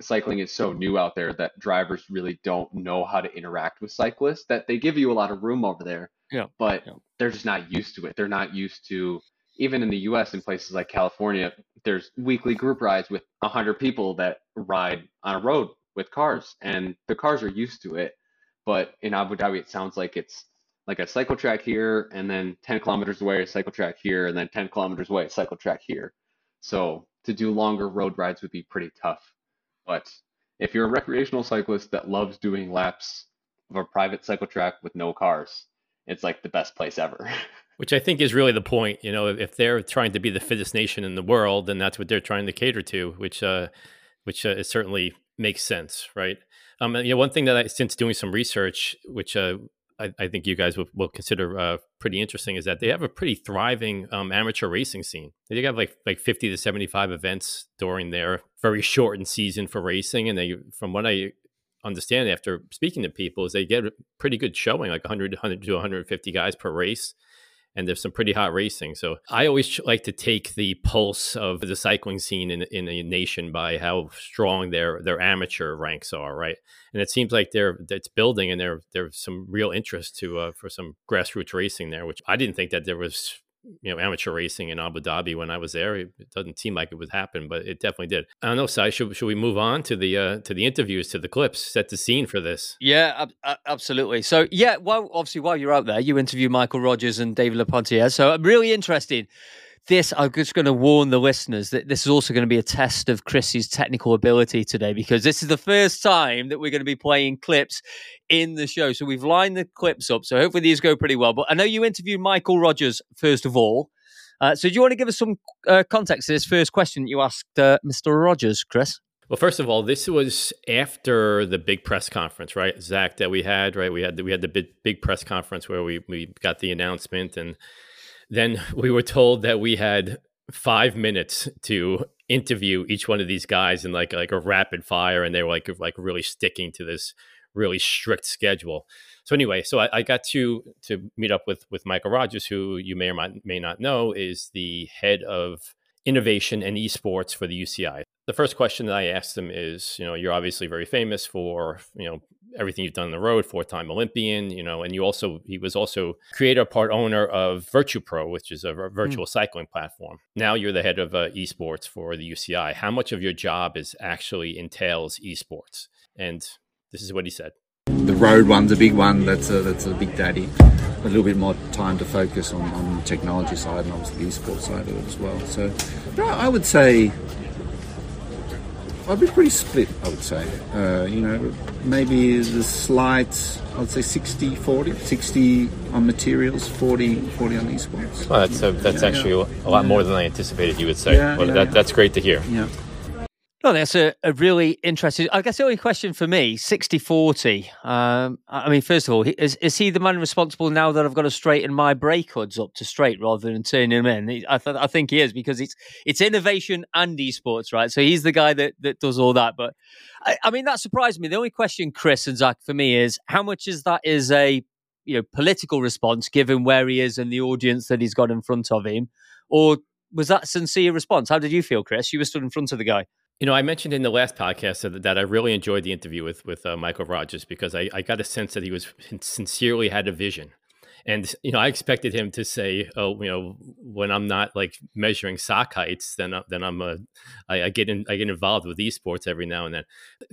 C: cycling is so new out there that drivers really don't know how to interact with cyclists. That they give you a lot of room over there,
A: yeah,
C: but
A: yeah.
C: they're just not used to it. They're not used to even in the US in places like California, there's weekly group rides with 100 people that ride on a road with cars, and the cars are used to it. But in Abu Dhabi, it sounds like it's like a cycle track here, and then 10 kilometers away, a cycle track here, and then 10 kilometers away, a cycle track here. So to do longer road rides would be pretty tough. But if you're a recreational cyclist that loves doing laps of a private cycle track with no cars, it's like the best place ever. <laughs>
B: Which I think is really the point. You know, if they're trying to be the fittest nation in the world, then that's what they're trying to cater to, which uh, which uh, certainly makes sense, right? Um, you know, one thing that I, since doing some research, which uh, I, I, think you guys will, will consider uh, pretty interesting, is that they have a pretty thriving um, amateur racing scene. They have like like fifty to seventy five events during their very <laughs> shortened season for racing, and they, from what I understand after speaking to people, is they get pretty good showing, like 100, 100 to 150 guys per race and there's some pretty hot racing. So I always like to take the pulse of the cycling scene in, in a nation by how strong their their amateur ranks are, right? And it seems like they're it's building, and there there's some real interest to uh, for some grassroots racing there, which I didn't think that there was you know amateur racing in Abu Dhabi when I was there. It doesn't seem like it would happen, but it definitely did. I don't know, Sai. Should should we move on to the uh, to the interviews, to the clips, set the scene for this?
A: Yeah, ab- absolutely. So yeah, well, obviously while you're out there, you interview Michael Rogers and David Lappartient. So I'm really interested this, I'm just going to warn the listeners that this is also going to be a test of Chris's technical ability today because this is the first time that we're going to be playing clips in the show. So we've lined the clips up. So hopefully these go pretty well. But I know you interviewed Michael Rogers first of all. Uh, so do you want to give us some uh, context to this first question that you asked uh, Mr. Rogers, Chris?
B: Well, first of all, this was after the big press conference, right, Zach? That we had, right? We had the, we had the big big press conference where we we got the announcement and then we were told that we had five minutes to interview each one of these guys in like like a rapid fire, and they were like like really sticking to this really strict schedule. So anyway, so I, I, got to to meet up with with Michael Rogers, who you may or might, may not know is the head of innovation and esports for the UCI. The first question that I asked him is, you know, you're obviously very famous for, you know, everything you've done on the road, four-time Olympian, you know, and you also he was also creator part owner of Virtue Pro, which is a hmm. virtual mm. cycling platform. Now you're the head of uh, esports for the UCI. How much of your job is actually entails esports? And this is what he said.
D: The road one's a big one. That's a that's a big daddy. A little bit more time to focus on, on the technology side and obviously the esports side of it as well. So, I would say I'd be pretty split, I would say. Uh, you know, maybe the slight, I'd say 60 40, 60 on materials, 40, 40 on esports.
B: Well, that's, a, that's yeah, actually yeah. a lot more than I anticipated you would say. Yeah, well, that, that's great to hear.
D: Yeah.
A: No, that's a, a really interesting. I guess the only question for me 60 40. Um, I mean, first of all, is, is he the man responsible now that I've got to straighten my brake hoods up to straight rather than turning them in? I, th- I think he is because it's it's innovation and esports, right? So he's the guy that, that does all that. But I, I mean, that surprised me. The only question, Chris and Zach, for me is how much is that is a you know political response given where he is and the audience that he's got in front of him, or was that sincere response? How did you feel, Chris? You were stood in front of the guy.
B: You know, I mentioned in the last podcast that, that I really enjoyed the interview with with uh, Michael Rogers because I, I got a sense that he was sincerely had a vision, and you know, I expected him to say, "Oh, you know, when I'm not like measuring sock heights, then then I'm a I, I get in I get involved with esports every now and then."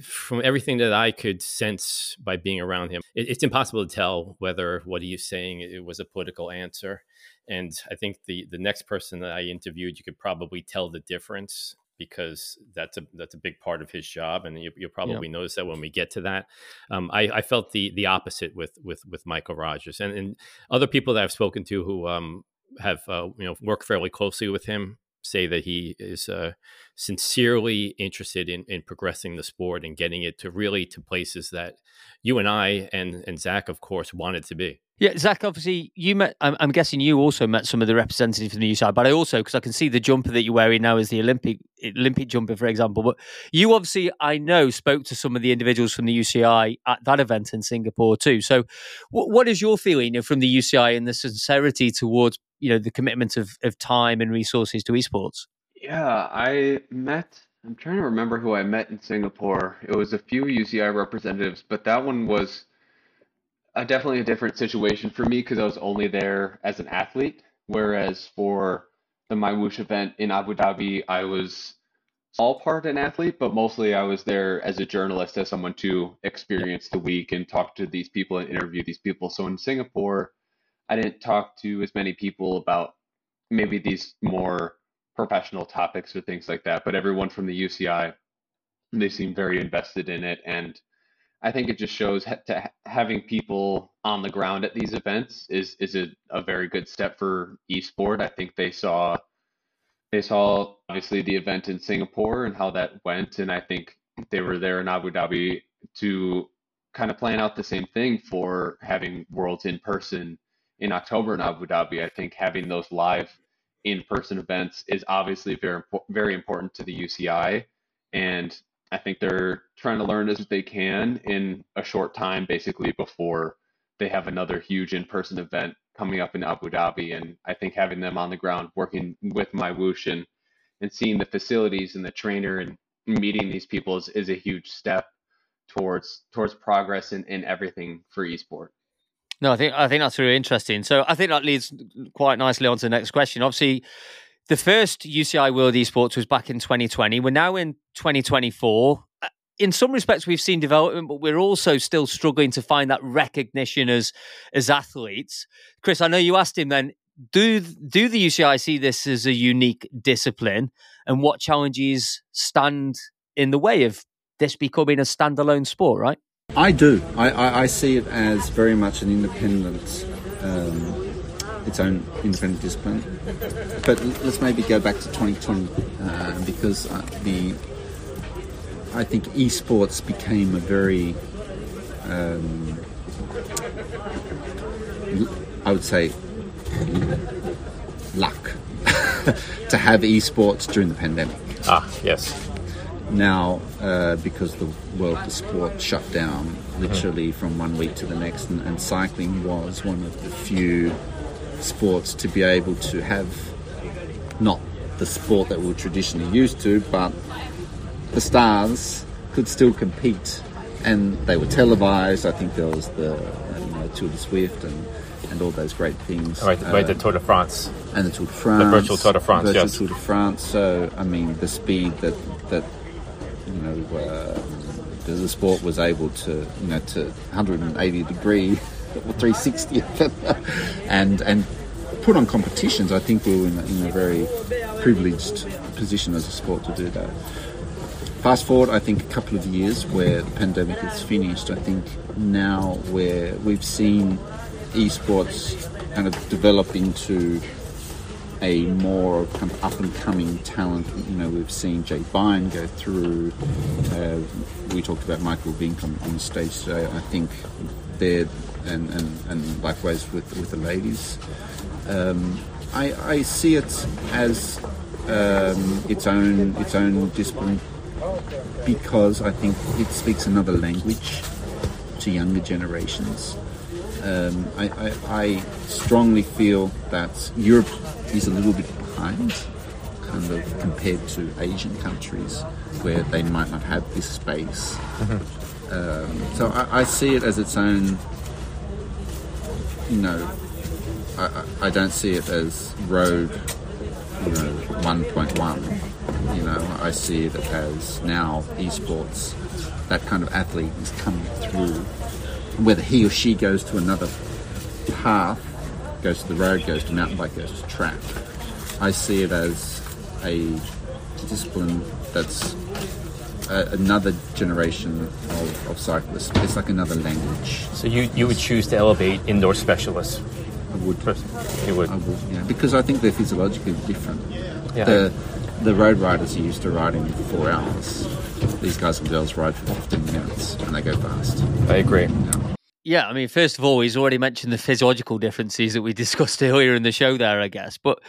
B: From everything that I could sense by being around him, it, it's impossible to tell whether what he is saying it was a political answer. And I think the the next person that I interviewed, you could probably tell the difference because that's a that's a big part of his job, and you, will probably yeah. notice that when we get to that. Um, I, I, felt the the opposite with with with Michael Rogers and, and other people that I've spoken to who um, have uh, you know worked fairly closely with him say that he is uh, sincerely interested in, in progressing the sport and getting it to really to places that you and I and and Zach, of course, wanted to be.
A: Yeah, Zach. Obviously, you met. I'm, I'm, guessing you also met some of the representatives from the UCI, but I also because I can see the jumper that you're wearing now is the Olympic Olympic jumper, for example. But you obviously, I know, spoke to some of the individuals from the UCI at that event in Singapore too. So, what, what is your feeling from the UCI and the sincerity towards you know the commitment of, of time and resources to esports?
C: Yeah, I met. I'm trying to remember who I met in Singapore. It was a few UCI representatives, but that one was a, definitely a different situation for me because I was only there as an athlete, whereas for the MyWhoosh event in Abu Dhabi, I was all part an athlete, but mostly I was there as a journalist, as someone to experience the week and talk to these people and interview these people. So in Singapore, I didn't talk to as many people about maybe these more professional topics or things like that, but everyone from the UCI, they seem very invested in it. And I think it just shows ha- ha- having people on the ground at these events is is a, a very good step for esport. I think they saw they saw obviously the event in Singapore and how that went, and I think they were there in Abu Dhabi to kind of plan out the same thing for having Worlds in person in October in Abu Dhabi. I think having those live in-person events is obviously very very important to the UCI, and I think they're trying to learn as they can in a short time, basically before they have another huge in-person event coming up in Abu Dhabi. And I think having them on the ground working with MyWhoosh and, and seeing the facilities and the trainer and meeting these people is, is a huge step towards towards progress in, in everything for esport.
A: No, I think I think that's really interesting. So I think that leads quite nicely on to the next question. Obviously, the first UCI World Esports was back in 2020. We're now in 2024 uh, in some respects we've seen development, but we're also still struggling to find that recognition as as athletes. Chris, I know you asked him then, do do the UCI see this as a unique discipline, and what challenges stand in the way of this becoming a standalone sport? Right.
D: I do. I, I, I see it as very much an independent. Um, its own independent discipline, but let's maybe go back to 2020 uh, because uh, the I think esports became a very, um, I would say, luck <laughs> to have esports during the pandemic.
B: Ah, yes.
D: Now, uh, because the world of sport shut down literally from one week to the next, and, and cycling was one of the few sports to be able to have not the sport that we're traditionally used to, but the stars could still compete, and they were televised. I think there was the you know, Tour de Zwift and and all those great things.
B: Right, uh, the Tour de France
D: and the Tour de France,
B: the virtual Tour de France,
D: virtual
B: yes.
D: Tour de France. So I mean, the speed that that you know uh, the sport was able to you know to 180 degree <laughs> or 360 <laughs> and and put on competitions. I think we were in a, in a very privileged position as a sport to do that. Fast forward, I think, a couple of years where the pandemic is finished, I think now where we've seen esports kind of develop into a more kind of up and coming talent. You know, we've seen Jay Vine go through. Uh, we talked about Michael Vink on, on stage today. I think they're and, and, and likewise with with the ladies. Um, I, I see it as um, its own its own discipline because I think it speaks another language to younger generations. Um, I, I, I, strongly feel that Europe is a little bit behind, kind of compared to Asian countries where they might not have this space. Mm-hmm. Um, so I, I, see it as its own, you know, I, I don't see it as road, you know, 1.1 you know, I see it as now esports, that kind of athlete is coming through. Whether he or she goes to another path, goes to the road, goes to mountain bike, goes to track, I see it as a discipline that's a, another generation of, of cyclists. It's like another language.
B: So you, you would choose to elevate indoor specialists?
D: I would.
B: You would?
D: I would, yeah. Because I think they're physiologically different. Yeah. The, the road riders are used to riding for four hours. These guys and girls ride for 15 minutes and they go fast.
B: I agree.
A: Yeah. yeah, I mean, first of all, he's already mentioned the physiological differences that we <laughs> discussed earlier in the show there, I guess. But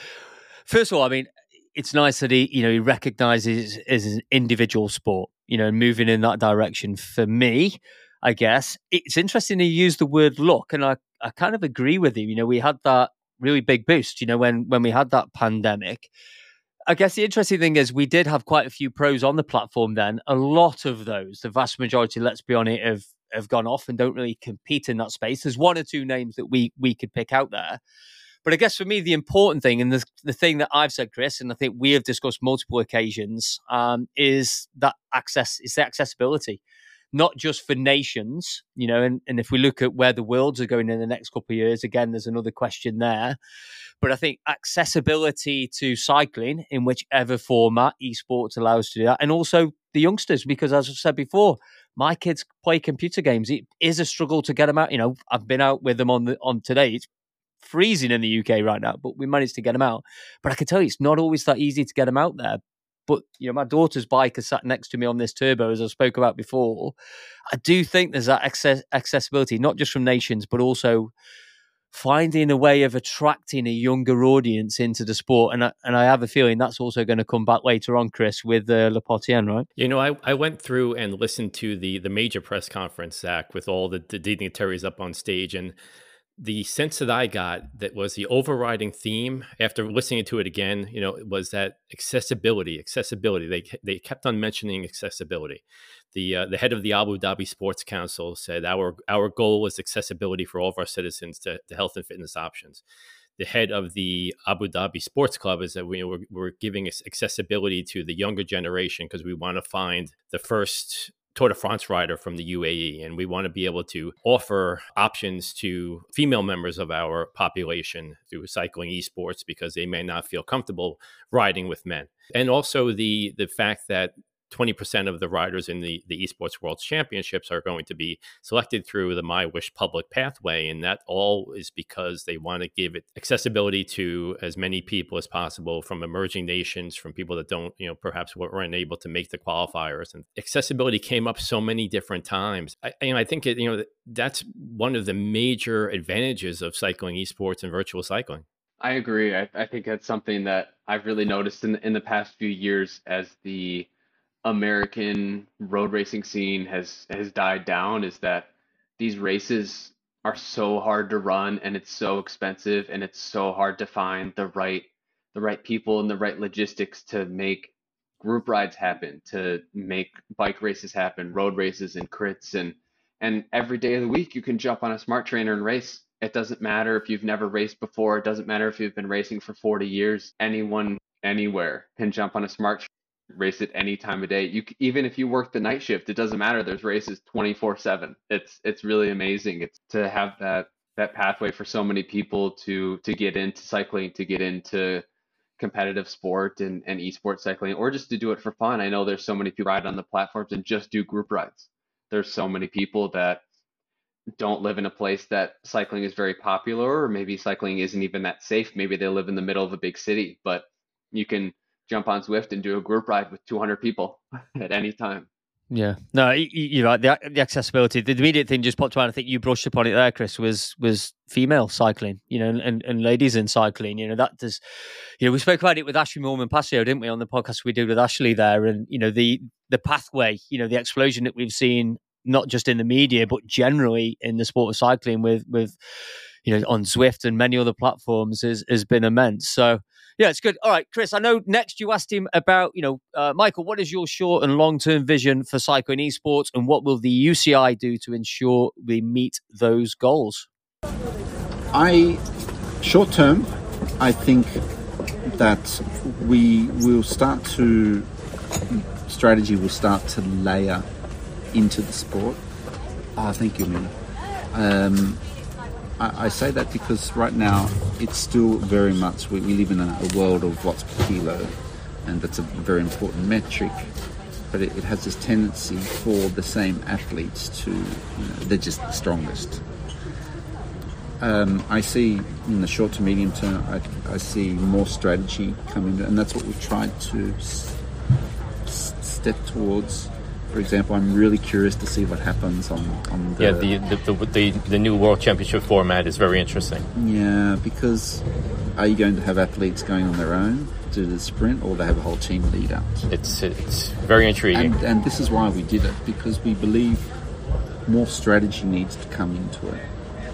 A: first of all, I mean, it's nice that he, you know, he recognizes as an individual sport, you know, moving in that direction. For me, I guess it's interesting he used the word luck, and I, I kind of agree with him. You know, we had that really big boost, you know, when when we had that pandemic I guess the interesting thing is we did have quite a few pros on the platform then. A lot of those, the vast majority, let's be honest, have have gone off and don't really compete in that space. There's one or two names that we we could pick out there. But I guess for me, the important thing and the, the thing that I've said, Chris, and I think we have discussed multiple occasions, um, is that access, is the accessibility, not just for nations, you know, and, and if we look at where the worlds are going in the next couple of years, again, there's another question there. But I think accessibility to cycling in whichever format esports allows to do that, and also the youngsters, because as I've said before, my kids play computer games. It is a struggle to get them out. You know, I've been out with them on the on today. It's freezing in the UK right now, but we managed to get them out. But I can tell you, it's not always that easy to get them out there. But you know, my daughter's bike is sat next to me on this turbo, as I spoke about before. I do think there's that access- accessibility, not just from nations, but also finding a way of attracting a younger audience into the sport. And I, and I have a feeling that's also going to come back later on, Chris, with uh, Lappartient, right?
B: You know, I, I went through and listened to the the major press conference, Zach, with all the, the dignitaries up on stage. And the sense that I got that was the overriding theme after listening to it again, you know, was that accessibility, accessibility. They they kept on mentioning accessibility. The uh, the head of the Abu Dhabi Sports Council said our our goal is accessibility for all of our citizens to, to health and fitness options. The head of the Abu Dhabi Sports Club is that we, we're, we're giving accessibility to the younger generation because we want to find the first Tour de France rider from the UAE, and we want to be able to offer options to female members of our population through cycling esports because they may not feel comfortable riding with men. And also the the fact that 20% of the riders in the, the esports world championships are going to be selected through the MyWhoosh public pathway and that all is because they want to give it accessibility to as many people as possible from emerging nations from people that don't you know perhaps weren't able to make the qualifiers and accessibility came up so many different times i know i think it you know that's one of the major advantages of cycling esports and virtual cycling
C: I agree. I, I think that's something that I've really noticed in in the past few years as the American road racing scene has has died down is that these races are so hard to run and it's so expensive and it's so hard to find the right the right people and the right logistics to make group rides happen, to make bike races happen, road races and crits and and every day of the week you can jump on a smart trainer and race. It doesn't matter if you've never raced before, it doesn't matter if you've been racing for 40 years. Anyone anywhere can jump on a smart race it any time of day. You even if you work the night shift, it doesn't matter. There's races 24/7. It's it's really amazing. It's to have that that pathway for so many people to to get into cycling, to get into competitive sport and, and esports cycling, or just to do it for fun. I know there's so many people ride on the platforms and just do group rides. There's so many people that don't live in a place that cycling is very popular, or maybe cycling isn't even that safe. Maybe they live in the middle of a big city, but you can jump on Zwift and do a group ride with 200 people at any <laughs> time.
A: Yeah, no, you're right. The, the accessibility, the immediate thing just popped to mind. I think you brushed upon it there, Chris. Was was female cycling, you know, and, and ladies in cycling. You know, that does, you know, we spoke about it with Ashleigh Moolman Pasio, didn't we, on the podcast we did with Ashley there, and you know, the the pathway, you know, the explosion that we've seen not just in the media but generally in the sport of cycling with with you know on Zwift and many other platforms has has been immense. So yeah, it's good. All right, Chris. I know next you asked him about, you know, uh, Michael, what is your short and long term vision for cycling esports, and what will the UCI do to ensure we meet those goals?
D: I, short term, I think that we will start to strategy will start to layer into the sport. Oh, thank you, Mina. Um, I, I, say that because right now it's still very much we, we live in a, a, world of per kilo, and that's a very important metric. But it, it has this tendency for the same athletes to, you know, they're just the strongest. Um, I see in the short to medium term, I, I see more strategy coming, and that's what we've tried to s- step towards for example, I'm really curious to see what happens on, on the
B: yeah the the, the the, the new World Championship format is very interesting.
D: Yeah, because are you going to have athletes going on their own to the sprint, or they have a whole team lead out?
B: It's it's very intriguing,
D: and, and this is why we did it because we believe more strategy needs to come into it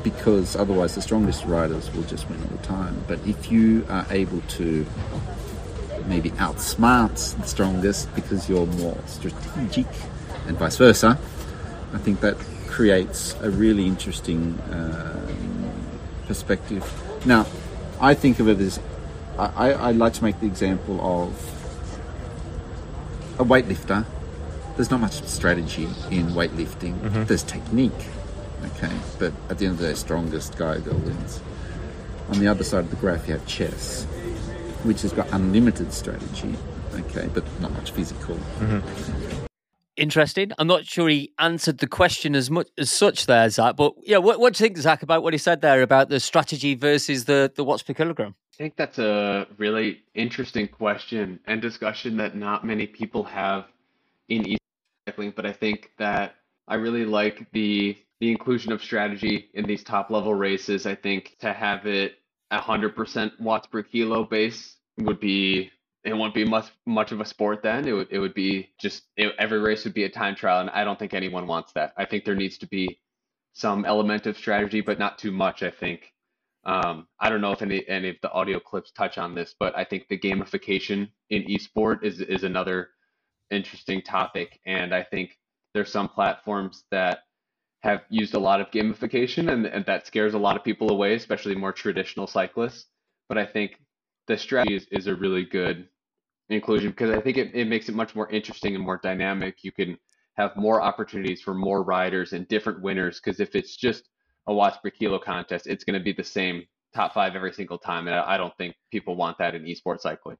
D: because otherwise the strongest riders will just win all the time. But if you are able to maybe outsmart the strongest because you're more strategic and vice versa. I think that creates a really interesting uh, perspective. Now, I think of it as I, I like to make the example of a weightlifter. There's not much strategy in weightlifting. Mm-hmm. There's technique, okay, but at the end of the day, strongest guy or girl wins. On the other side of the graph, you have chess, which has got unlimited strategy, okay, but not much physical. Mm-hmm
A: interesting. I'm not sure he answered the question as much as such there, Zach. But yeah, what, what do you think, Zach, about what he said there about the strategy versus the the watts per kilogram?
C: I think that's a really interesting question and discussion that not many people have in e-cycling. But I think that I really like the the inclusion of strategy in these top level races. I think to have it 100% watts per kilo base would be it won't be much much of a sport then. It would it would be just it, every race would be a time trial, and I don't think anyone wants that. I think there needs to be some element of strategy, but not too much. I think. Um, I don't know if any any of the audio clips touch on this, but I think the gamification in esport is is another interesting topic, and I think there's some platforms that have used a lot of gamification, and, and that scares a lot of people away, especially more traditional cyclists. But I think the strategy is, is a really good inclusion because I think it, it makes it much more interesting and more dynamic. You can have more opportunities for more riders and different winners because if it's just a watts per kilo contest, it's going to be the same top five every single time. And I, I don't think people want that in esports cycling.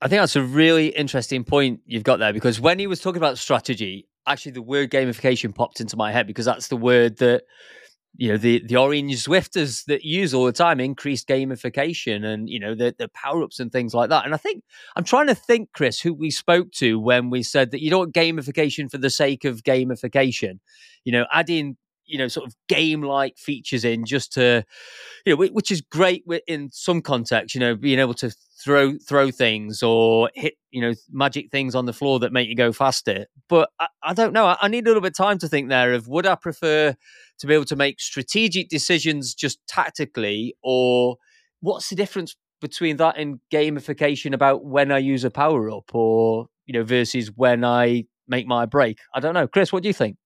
A: I think that's a really interesting point you've got there because when he was talking about strategy, actually the word gamification popped into my head because that's the word that you know the the orange Zwifters that use all the time increased gamification and you know the the power ups and things like that. And I think I'm trying to think, Chris, who we spoke to when we said that you don't want gamification for the sake of gamification. You know, adding you know sort of game like features in just to you know which is great in some context you know being able to throw throw things or hit you know magic things on the floor that make you go faster. But i, I don't know I, I, need a little bit of time to think there of would i prefer to be able to make strategic decisions just tactically or what's the difference between that and gamification about when i use a power up or you know versus when i make my break? I don't know. Chris what do you think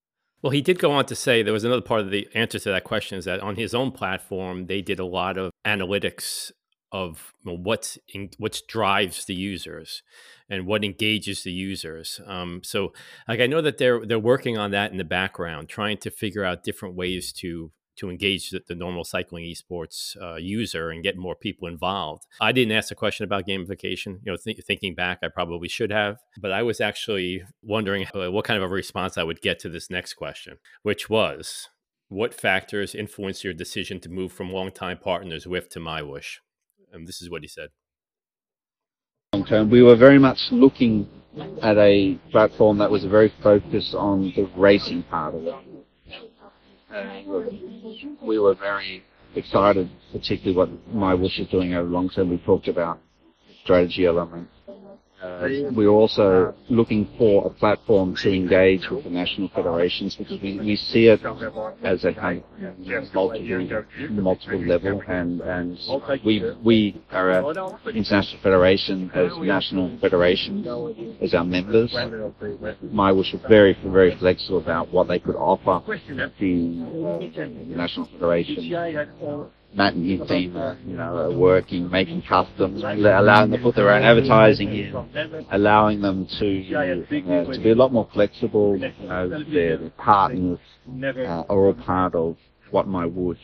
B: well, he did go on to say there was another part of the answer to that question is that on his own platform, they did a lot of analytics of what's in, what drives the users and what engages the users. Um, so, like I know that they're they're working on that in the background, trying to figure out different ways to to engage the, the normal cycling esports uh, user and get more people involved. I didn't ask a question about gamification. You know, th- thinking back, I probably should have, but I was actually wondering uh, what kind of a response I would get to this next question, which was, what factors influence your decision to move from longtime partners Zwift to MyWhoosh? And this is what he said.
D: Long term, we were very much looking at a platform that was very focused on the racing part of it we were very excited, particularly what MyWhoosh is doing over long term. We talked about strategy elements uh, we're also looking for a platform to engage with the national federations because we, we see it as a kind of multiple, multiple level and, and we, we are an international federation as national federation as our members. MyWhoosh was very, very flexible about what they could offer the national federation Matt and his team are, you know, are working, making customs, allowing them to put their own advertising in, allowing them to uh, to be a lot more flexible. You know, their, partners uh, are all part of what MyWhoosh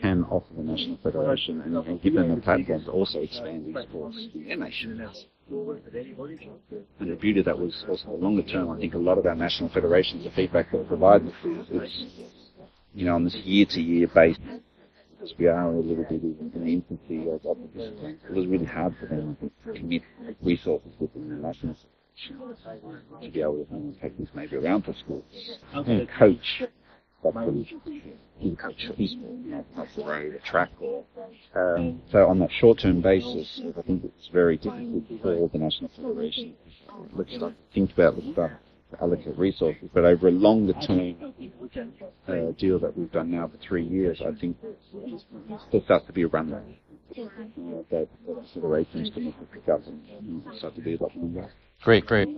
D: can offer the National Federation and, and give them a platform to also expand these sports in their nation. And the beauty of that was also longer term. I think a lot of our national federations, the feedback that we provide is, you know, on this year-to-year basis because we are a little bit in the infancy of opposition. It was really hard for them to commit resources within the national to be able to take this maybe around for school and coach. Coach not road, track. Um, so on that short-term basis, I think it's very difficult for the national federation. Let's think about the stuff allocate resources. But over a longer term uh, deal that we've done now for three years, I think there starts to be a runway uh, that pick up and start to be a lot more.
A: Great, great.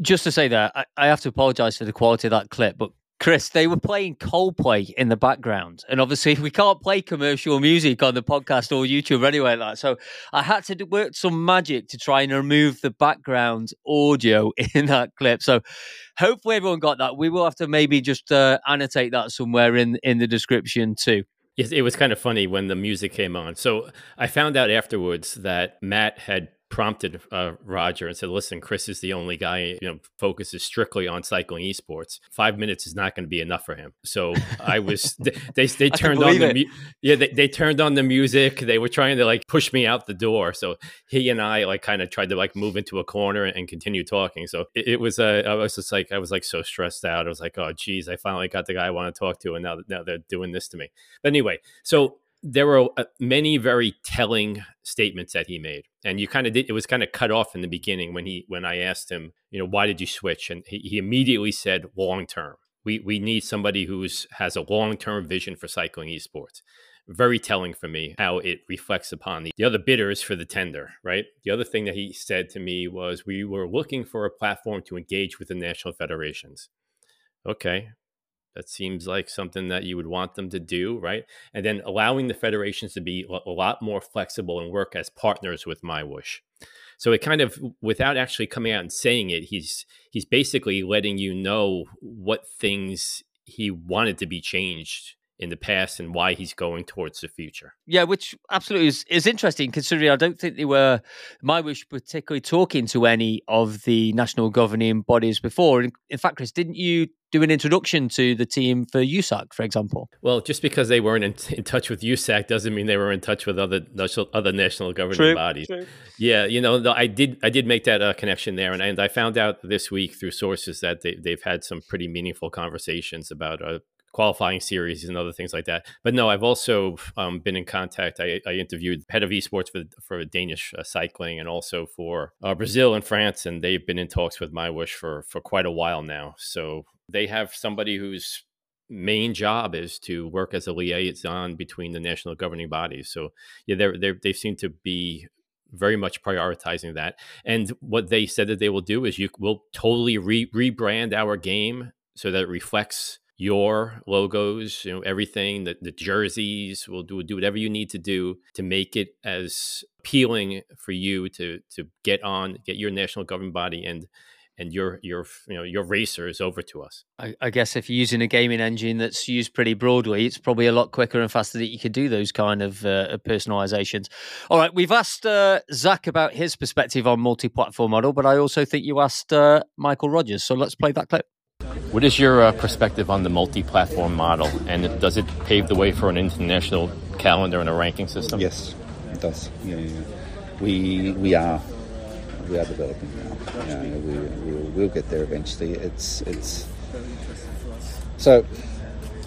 A: Just to say that, I, I have to apologise for the quality of that clip, but Chris, they were playing Coldplay in the background. And obviously, <laughs> we can't play commercial music on the podcast or YouTube or anywhere like that. So I had to work some magic to try and remove the background audio <laughs> in that clip. So hopefully, everyone got that. We will have to maybe just uh, annotate that somewhere in, in the description too.
B: It was kind of funny when the music came on. So I found out afterwards that Matt had prompted uh, Roger and said, "Listen, Chris is the only guy you know focuses strictly on cycling esports. Five minutes is not going to be enough for him." So I was <laughs> they they, they turned on the mu- yeah they, they turned on the music. They were trying to like push me out the door. So he and I like kind of tried to like move into a corner and continue talking. So it, it was uh, I was just like I was like so stressed out. I was like, "Oh geez, I finally got the guy I want to talk to, and now now they're doing this to me." But anyway, so there were uh, many very telling statements that he made and you kind of did it was kind of cut off in the beginning when he when i asked him you know why did you switch? And he, he immediately said long term. We we need somebody who's has a long term vision for cycling esports. Very telling for me how it reflects upon the, the other bidders for the tender right? The other thing that he said to me was we were looking for a platform to engage with the national federations. Okay that seems like something that you would want them to do, right? And then allowing the federations to be a lot more flexible and work as partners with MyWhoosh. So it kind of, without actually coming out and saying it, he's he's basically letting you know what things he wanted to be changed in the past and why he's going towards the future.
A: Yeah, which absolutely is, is interesting considering I don't think they were MyWhoosh, particularly talking to any of the national governing bodies before. In, in fact, Chris, didn't you do an introduction to the team for USAC, for example?
B: Well, just because they weren't in, in touch with USAC doesn't mean they were in touch with other national, other national governing true, bodies. True. Yeah, you know, I did I did make that uh, connection there, and, and I found out this week through sources that they, they've had some pretty meaningful conversations about uh, qualifying series and other things like that. But no, I've also um, been in contact. I, I, interviewed head of esports for for Danish uh, cycling and also for uh, Brazil and France, and they've been in talks with MyWhoosh for for quite a while now. So they have somebody whose main job is to work as a liaison between the national governing bodies. So yeah, they they they seem to be very much prioritizing that. And what they said that they will do is you will totally re- rebrand our game so that it reflects your logos, you know, everything, the, the jerseys, we'll do, do whatever you need to do to make it as appealing for you to to get on, get your national governing body and and your your you know your racers over to us.
A: I, I, guess if you're using a gaming engine that's used pretty broadly, it's probably a lot quicker and faster that you could do those kind of uh, personalizations. All right, we've asked uh, Zach about his perspective on multi-platform model, but I also think you asked uh, Michael Rogers. So let's play that clip.
B: What is your uh, perspective on the multi-platform model, and does it pave the way for an international calendar and a ranking system?
D: Yes, it does. Yeah, yeah. We we are we are developing now. Yeah, we we'll, we'll get there eventually. It's it's so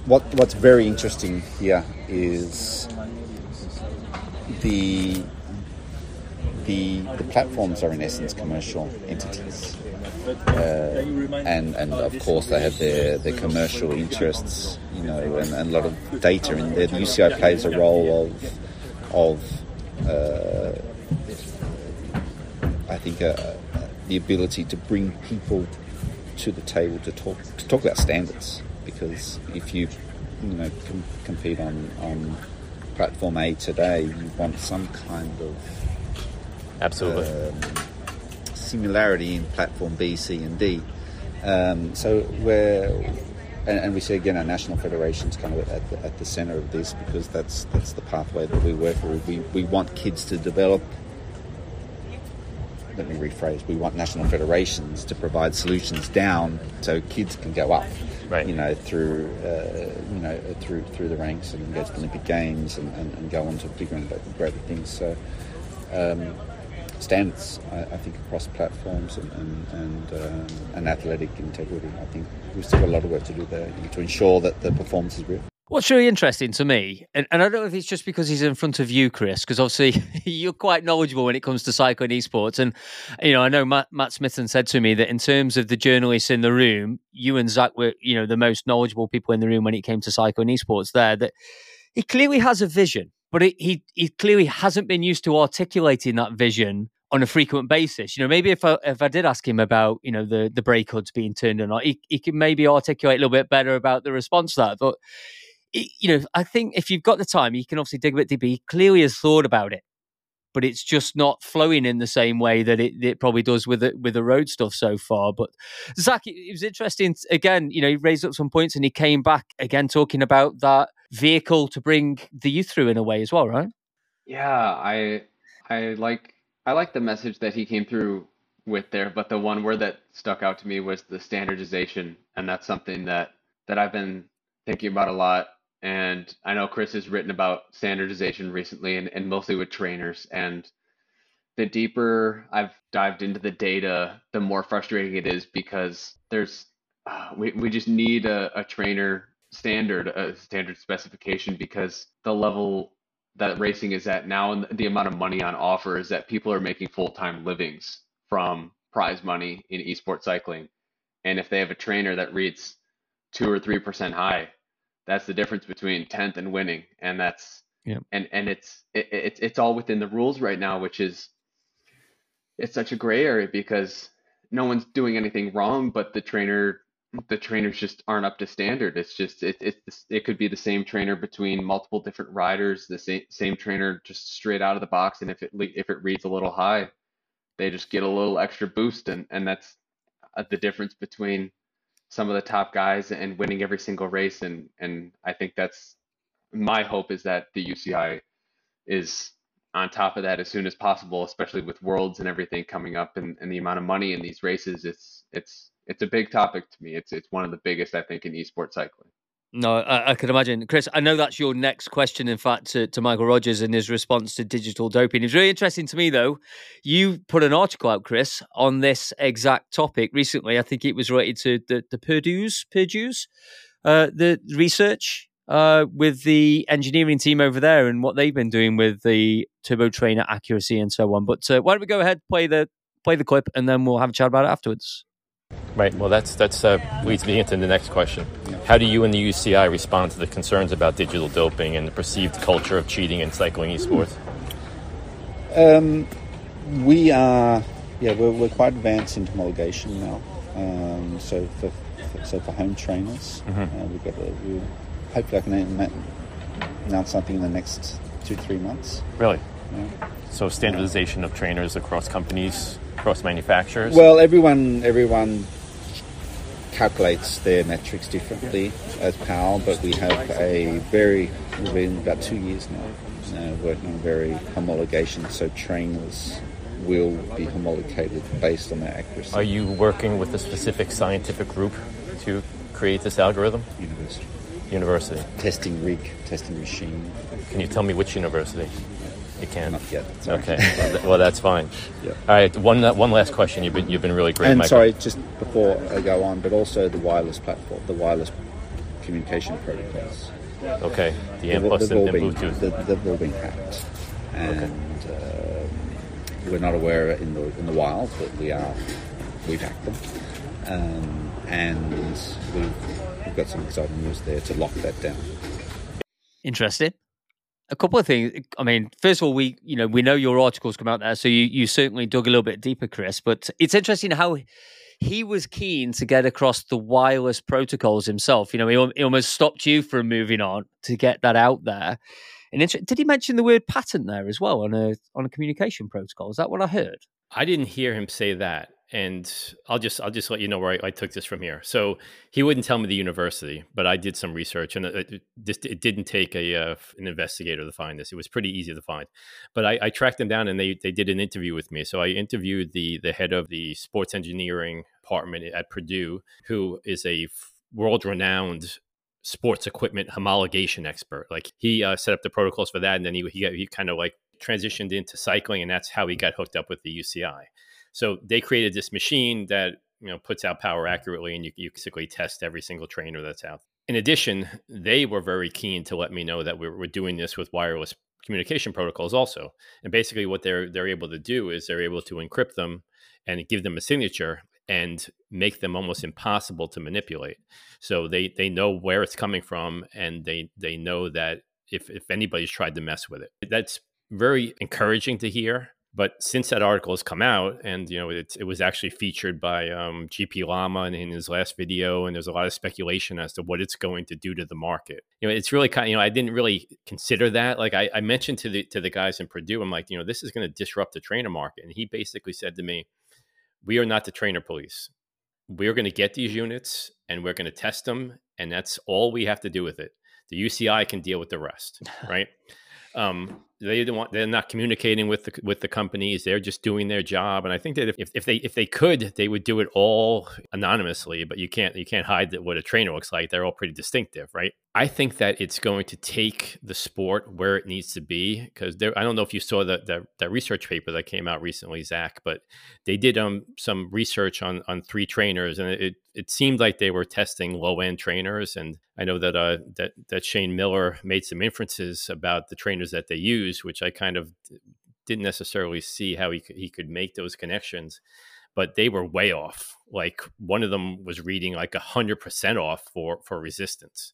D: what what's very interesting here is the the the platforms are in essence commercial entities uh, and and of course they have their, their commercial interests, you know, and, and a lot of data in there. The UCI plays a role of of uh, I think uh, the ability to bring people to the table to talk to talk about standards because if you you know com- compete on on platform A today, you want some kind of
B: absolutely. Um,
D: similarity in platform B, C, and D. Um, so we're and, and, we see again our national federations kind of at the, at the centre of this because that's that's the pathway that we work for. We we want kids to develop. Let me rephrase. We want national federations to provide solutions down so kids can go up.
B: Right.
D: You know, through uh, you know through through the ranks and go to the Olympic Games and, and, and go on to bigger and greater things. So. Um, standards, I, I, think, across platforms and and, and, um, and, athletic integrity. I think we've still got a lot of work to do there to ensure that the performance is real.
A: What's really interesting to me, and, and I don't know if it's just because he's in front of you, Chris, because obviously <laughs> you're quite knowledgeable when it comes to cycling esports. And, you know, I know Matt, Matt Smithson said to me that in terms of the journalists in the room, you and Zach were, you know, the most knowledgeable people in the room when it came to cycling esports there, that he clearly has a vision but it, he he clearly hasn't been used to articulating that vision on a frequent basis. You know, maybe if I if I did ask him about you know the the brake hoods being turned or not, he he could maybe articulate a little bit better about the response to that. But you know, I think if you've got the time, you can obviously dig a bit deeper. He clearly has thought about it, but it's just not flowing in the same way that it, it probably does with the, with the road stuff so far. But Zach, it was interesting. Again, you know, he raised up some points and he came back again talking about that vehicle to bring the youth through in a way as well, right?
C: Yeah, I I like I like the message that he came through with there, but the one word that stuck out to me was the standardization, and that's something that that I've been thinking about a lot. And I know Chris has written about standardization recently, and, and mostly with trainers. And the deeper I've dived into the data, the more frustrating it is because there's uh, we we just need a, a trainer standard, a standard specification because the level that racing is at now and the amount of money on offer is that people are making full-time livings from prize money in esports cycling. And if they have a trainer that reads two or three percent high, that's the difference between 10th and winning. And that's yeah. and and it's it, it's it's all within the rules right now, which is it's such a gray area because no one's doing anything wrong, but the trainer the trainers just aren't up to standard. It's just it it it could be the same trainer between multiple different riders, the same same trainer just straight out of the box, and if it if it reads a little high, they just get a little extra boost, and and that's uh, the difference between some of the top guys and winning every single race, and and I think that's my hope is that the UCI is on top of that as soon as possible, especially with worlds and everything coming up and, and the amount of money in these races. It's it's it's a big topic to me. It's it's one of the biggest I think in esports cycling.
A: No, I, I could imagine, Chris. I know that's your next question. In fact, to, to Michael Rogers and his response to digital doping. It's really interesting to me, though. You put an article out, Chris, on this exact topic recently. I think it was related to the the Purdue's Purdue's uh, the research uh, with the engineering team over there and what they've been doing with the turbo trainer accuracy and so on. But uh, why don't we go ahead play the play the clip and then we'll have a chat about it afterwards.
B: Right. Well, that's that's uh, leads me into the next question. How do you and the UCI respond to the concerns about digital doping and the perceived culture of cheating in cycling esports?
D: Um, we are, yeah, we're, we're quite advanced in homologation now. Um, so for, for, so for home trainers, mm-hmm. uh, we've got a, we hopefully I can announce something in the next two three months.
B: Really? So standardization of trainers across companies, across manufacturers.
D: Well, everyone everyone calculates their metrics differently as PAL, but we have a very, we've been about two years now uh, working on very homologation, so trainers will be homologated based on their accuracy.
B: Are you working with a specific scientific group to create this algorithm?
D: University.
B: University.
D: Testing rig, testing machine.
B: Can you tell me which university? You can.
D: Not yet.
B: Sorry. Okay. well, that's fine. Yeah. All right. One one last question. You've been you've been really great.
D: And
B: Michael.
D: sorry, just before I go on, but also the wireless platform, the wireless communication protocols.
B: Okay. The M plus and,
D: been,
B: Bluetooth.
D: They've all been hacked, and okay. uh, we're not aware in the in the wild, but we are. We've hacked them, um, and we've, we've got some exciting news there to lock that down.
A: Interesting a couple of things. I mean, first of all, we you know we know your articles come out there, so you you certainly dug a little bit deeper, Chris. But it's interesting how he was keen to get across the wireless protocols himself. You know, he, he almost stopped you from moving on to get that out there. And did he mention the word patent there as well on a on a communication protocol? Is that what I heard?
B: I didn't hear him say that and I'll just I'll just let you know where I, I, took this from here. So he wouldn't tell me the university, but I did some research, and it, it, this, it didn't take a uh, an investigator to find this. It was pretty easy to find, but I, I, tracked them down, and they they did an interview with me. So I interviewed the the head of the sports engineering department at Purdue, who is a world renowned sports equipment homologation expert. Like he uh, set up the protocols for that, and then he he, he kind of like transitioned into cycling, and that's how he got hooked up with the UCI. So they created this machine that you know puts out power accurately, and you, you basically test every single trainer that's out. In addition, they were very keen to let me know that we we're doing this with wireless communication protocols also. And basically, what they're they're able to do is they're able to encrypt them and give them a signature and make them almost impossible to manipulate. So they they know where it's coming from, and they they know that if if anybody's tried to mess with it, that's very encouraging to hear But since that article has come out, and you know, it, it was actually featured by um, GP Lama in, in his last video, and there's a lot of speculation as to what it's going to do to the market. You know, it's really kind. Of, you know, I didn't really consider that. Like I, I mentioned to the to the guys in Purdue, I'm like, you know, this is going to disrupt the trainer market, and he basically said to me, "We are not the trainer police. We're going to get these units, and we're going to test them, and that's all we have to do with it. The UCI can deal with the rest, <laughs> right?" Um, they don't want they're not communicating with the with the companies. They're just doing their job. And i think that if, if they if they could they would do it all anonymously but you can't you can't hide what a trainer looks like. They're all pretty distinctive right? I think that it's going to take the sport where it needs to be because i don't know if you saw that that research paper that came out recently zach but they did um some research on on three trainers and it it seemed like they were testing low end trainers. And i know that uh that that shane miller made some inferences about the trainers that they use use, which I kind of didn't necessarily see how he could, he could make those connections, but they were way off. Like one of them was reading like a hundred percent off for for resistance.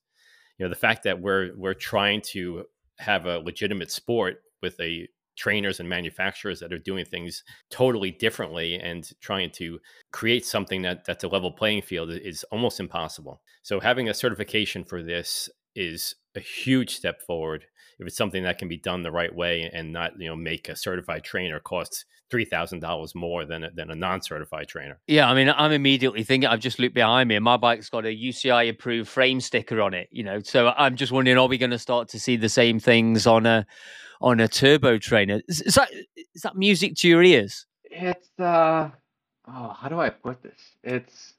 B: You know, the fact that we're we're trying to have a legitimate sport with a trainers and manufacturers that are doing things totally differently and trying to create something that that's a level playing field is almost impossible. So having a certification for this is a huge step forward if it's something that can be done the right way and not you know make a certified trainer cost three thousand dollars more than a, than a non-certified trainer.
A: Yeah, I mean, I'm immediately thinking. I've just looked behind me, and my bike's got a UCI approved frame sticker on it. You know, so I'm just wondering, are we going to start to see the same things on a on a turbo trainer? Is, is that is that music to your ears?
C: It's uh, oh, how do I put this? It's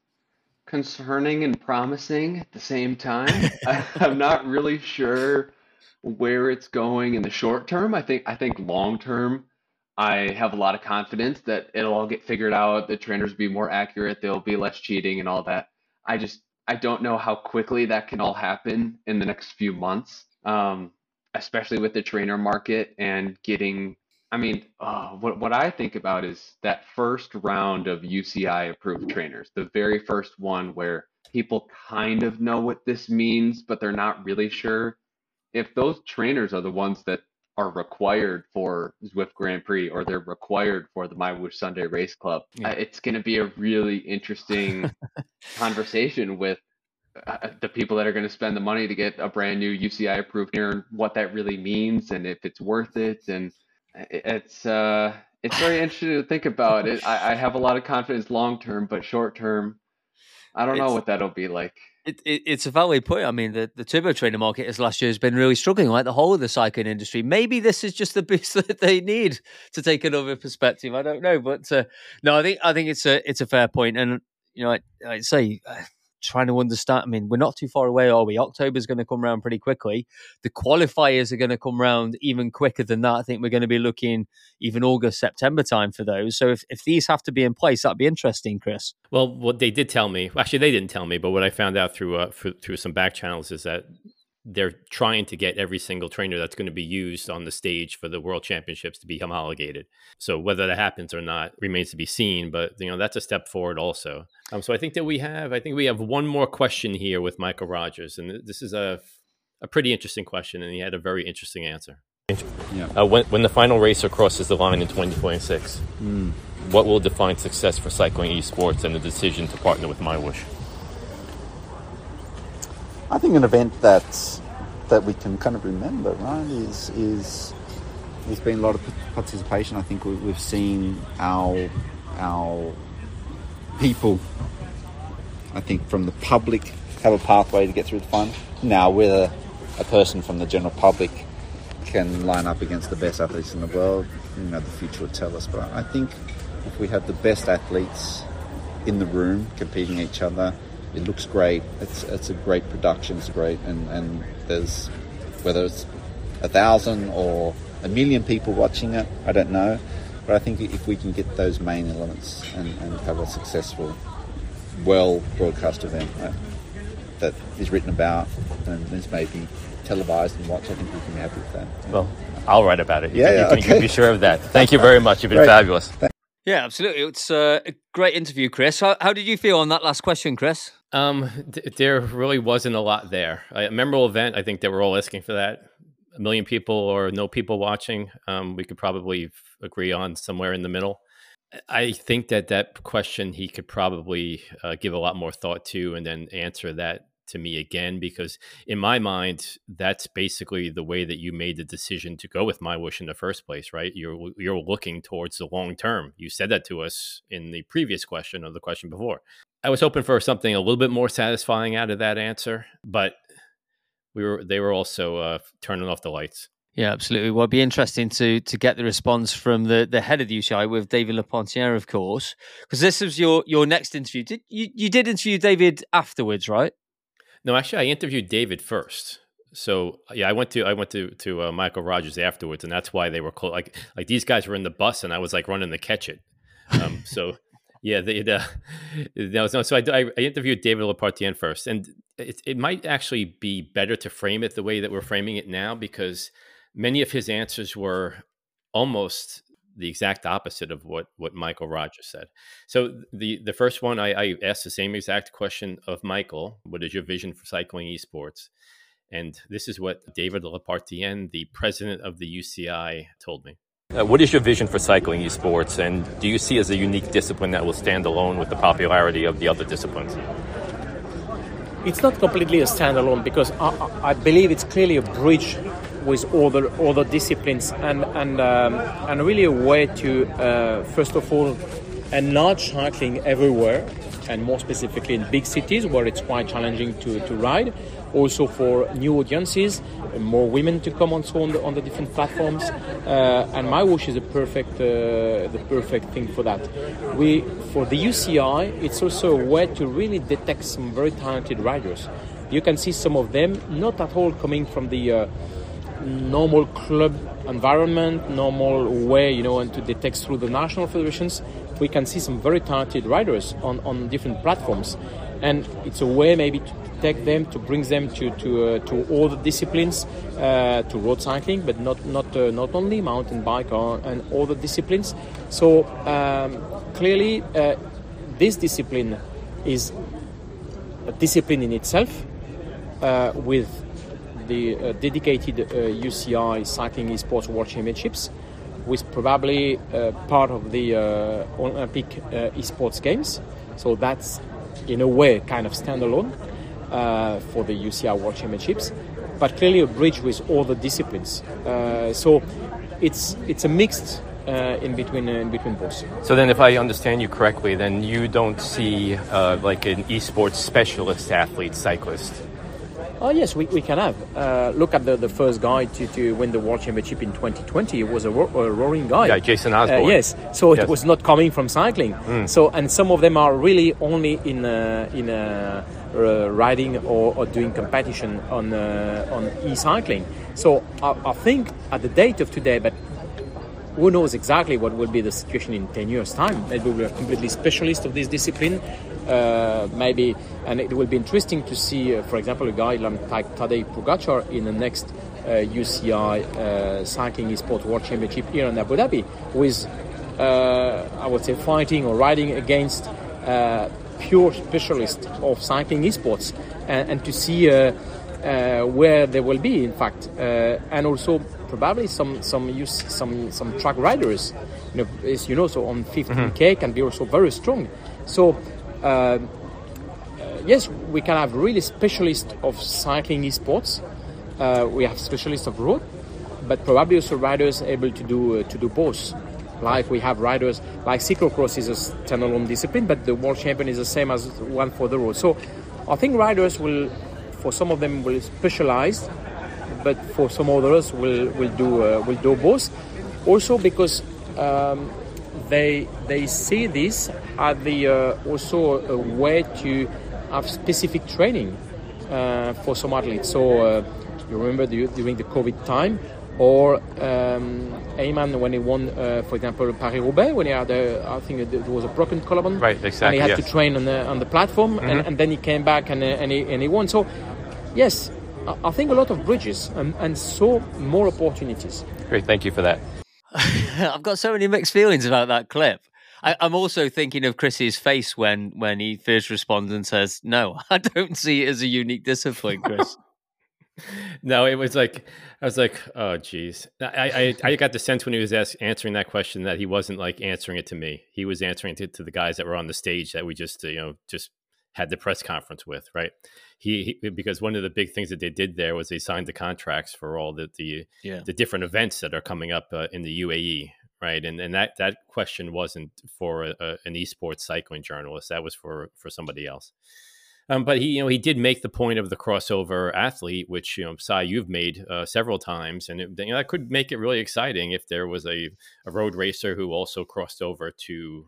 C: concerning and promising at the same time. I, <laughs> <laughs> I'm not really sure where it's going in the short term. I think I think long term, I have a lot of confidence that it'll all get figured out. The trainers will be more accurate. There'll be less cheating and all that. I just I don't know how quickly that can all happen in the next few months, um, especially with the trainer market and getting. I mean, uh, what what I think about is that first round of UCI approved trainers, the very first one where people kind of know what this means, but they're not really sure if those trainers are the ones that are required for Zwift Grand Prix or they're required for the MyWhoosh Sunday Race Club, yeah. it's going to be a really interesting <laughs> conversation with uh, the people that are going to spend the money to get a brand new UCI approved here and what that really means and if it's worth it. And it's uh, it's very interesting to think about it. I, I have a lot of confidence long term, but short term, I don't it's, know what that'll be like.
A: It, it, it's a valid point. I mean, the, the turbo trainer market this last year has been really struggling, like the whole of the cycling industry. Maybe this is just the boost <laughs> that they need to take another perspective. I don't know, but uh, no, I think I think it's a it's a fair point, and you know, I, I'd say trying to understand. I mean, we're not too far away, are we? October's going to come around pretty quickly. The qualifiers are going to come around even quicker than that. I think we're going to be looking even August, September time for those. So if, if these have to be in place, that'd be interesting, Chris.
B: Well, what they did tell me, actually, they didn't tell me, but what I found out through uh, through, through some back channels is that they're trying to get every single trainer that's going to be used on the stage for the world championships to be homologated. So whether that happens or not remains to be seen, but you know that's a step forward also. Um, so I think that we have I think we have one more question here with Michael Rogers, and this is a a pretty interesting question, and he had a very interesting answer. Yeah. Uh, when, when the final racer crosses the line in 2026, mm. what will define success for cycling esports and the decision to partner with MyWhoosh?
D: I think an event that that we can kind of remember, right, is is there's been a lot of participation. I think we, have seen our our people. I think from the public have a pathway to get through the final. Now, whether a person from the general public can line up against the best athletes in the world, you know, the future will tell us. But I think if we have the best athletes in the room competing each other, it looks great. It's it's a great production. It's great, and and there's whether it's a thousand or a million people watching it, I don't know. But I think if we can get those main elements and, and have a successful, well broadcast event right, that is written about and is maybe televised and watched, I think we can be happy with that.
B: Well, I'll write about it.
D: Yeah, you,
B: yeah,
D: can,
B: okay. you can be sure of that. Thank you very much. You've been fabulous.
A: Yeah, absolutely. It's uh, a great interview, Chris. How, how, did you feel on that last question, Chris?
B: Um, th- there really wasn't a lot there. A memorable event. I think they were all asking for that. a million people or no people watching, um, we could probably agree on somewhere in the middle. I think that that question he could probably uh, give a lot more thought to and then answer that to me again because in my mind that's basically the way that you made the decision to go with MyWhoosh in the first place right you're you're looking towards the long term you said that to us in the previous question or the question before i was hoping for something a little bit more satisfying out of that answer but we were they were also uh, turning off the lights
A: yeah, absolutely. Well, it'd be interesting to to get the response from the, the head of the UCI with David Lappartient, of course, because this was your your next interview. Did you you did interview David afterwards, right?
B: No, actually, I interviewed David first. So yeah, I went to I went to to uh, Michael Rogers afterwards, and that's why they were close. Like like these guys were in the bus, and I was like running to catch it. Um, so <laughs> yeah, they uh, no, no. So I, I interviewed David Lappartient first, and it it might actually be better to frame it the way that we're framing it now because many of his answers were almost the exact opposite of what what Michael Rogers said. So the the first one I, I, asked the same exact question of Michael: What is your vision for cycling esports? And this is what David Lappartient, the president of the UCI, told me.
E: Uh, what is your vision for cycling esports, and do you see as a unique discipline that will stand alone with the popularity of the other disciplines?
F: It's not completely a standalone because I, I believe it's clearly a bridge with other other disciplines and and um, and really a way to uh, first of all enlarge cycling everywhere and more specifically in big cities where it's quite challenging to, to ride. Also for new audiences more women to come on the, on the different platforms. Uh, and MyWhoosh is a perfect uh, the perfect thing for that. We for the UCI it's also a way to really detect some very talented riders. You can see some of them not at all coming from the uh, normal club environment, normal way, you know, and to detect through the national federations, we can see some very talented riders on, on different platforms. And it's a way maybe to take them, to bring them to, to, uh, to all the disciplines, uh, to road cycling, but not, not, uh, not only mountain bike or, and all the disciplines. So um, clearly, uh, this discipline is a discipline in itself uh, the uh, dedicated UCI uh, Cycling Esports World Championships, with probably uh, part of the Olympic Esports Games. So that's in a way kind of standalone for the UCI World Championships, but clearly a bridge with all the disciplines. so it's it's a mixed uh, in between uh, in between both.
E: So then, if I understand you correctly, then you don't see uh, like an esports specialist athlete cyclist
F: Oh yes, we, we can have. Uh, look at the, the first guy to, to win the world championship in 2020. It was a, ro- a roaring guy.
E: Yeah, Jason uh, Osborne.
F: Uh, yes, so yes. it was not coming from cycling. Mm. So and some of them are really only in uh, in uh, riding or, or, doing competition on uh, on e-cycling. So I, I think at the date of today, but who knows exactly what will be the situation in 10 years time maybe we're completely specialist of this discipline uh, maybe, and it will be interesting to see, uh, for example, a guy like Tadej Pogacar in the next uh, UCI uh, Cycling Esports World Championship here in Abu Dhabi, who is, uh, I would say, fighting or riding against pure specialists of cycling esports, and, and to see where they will be, in fact, and also probably some some use some some track riders, you know, as you know, so on 15k mm-hmm. can be also very strong. So uh, yes, we can have really specialists of cycling esports. Uh, we have specialists of road, but probably also riders able to do uh, to do both. Like we have riders like cyclocross is a standalone discipline, but the world champion is the same as one for the road. So I think riders will, for some of them, will specialize, but for some others will will do uh, will do both. Also because um, they they see this as the uh, also a way to have specific training uh, for some athletes. So uh, you remember the, during the COVID time, or um, Ayman when he won, uh, for example, Paris Roubaix, when he had, a, I think it was a broken collarbone,
E: right? Exactly.
F: And he had
E: yes.
F: to train on the on the platform, mm-hmm. and, and, then he came back and uh, and he, and he won. So yes, I think a lot of bridges and, and so more opportunities.
E: Great, thank you for that. <laughs>
A: I've got so many mixed feelings about that clip. I, am also thinking of Chris's face when when he first responds and says, "No, <laughs> I don't see it as a unique discipline, Chris." <laughs>
B: no, it was like I was like, oh, geez. I, I, I got the sense when he was ask, answering that question that he wasn't like answering it to me. He was answering it to the guys that were on the stage that we just you know just had the press conference with, right? He, he, because one of the big things that they did there was they signed the contracts for all the the, yeah. the different events that are coming up uh, in the UAE, right? And and that that question wasn't for a, a, an esports cycling journalist. That was for for somebody else. Um, but he, you know, he did make the point of the crossover athlete, which you know, Si, you've made uh, several times, and it, you know, that could make it really exciting if there was a, a road racer who also crossed over to,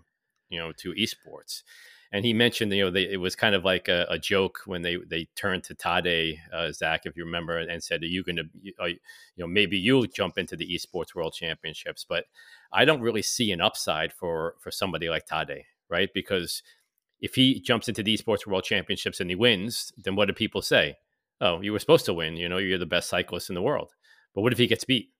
B: you know, to esports and he mentioned you know they, it was kind of like a, a, joke when they they turned to Tadej uh, Zach if you remember and said are you going to you know maybe you'll jump into the esports world championships. But I don't really see an upside for for somebody like Tadej right? Because if he jumps into the esports world championships and he wins then what do people say? Oh you were supposed to win you know you're the best cyclist in the world. But what if he gets beat?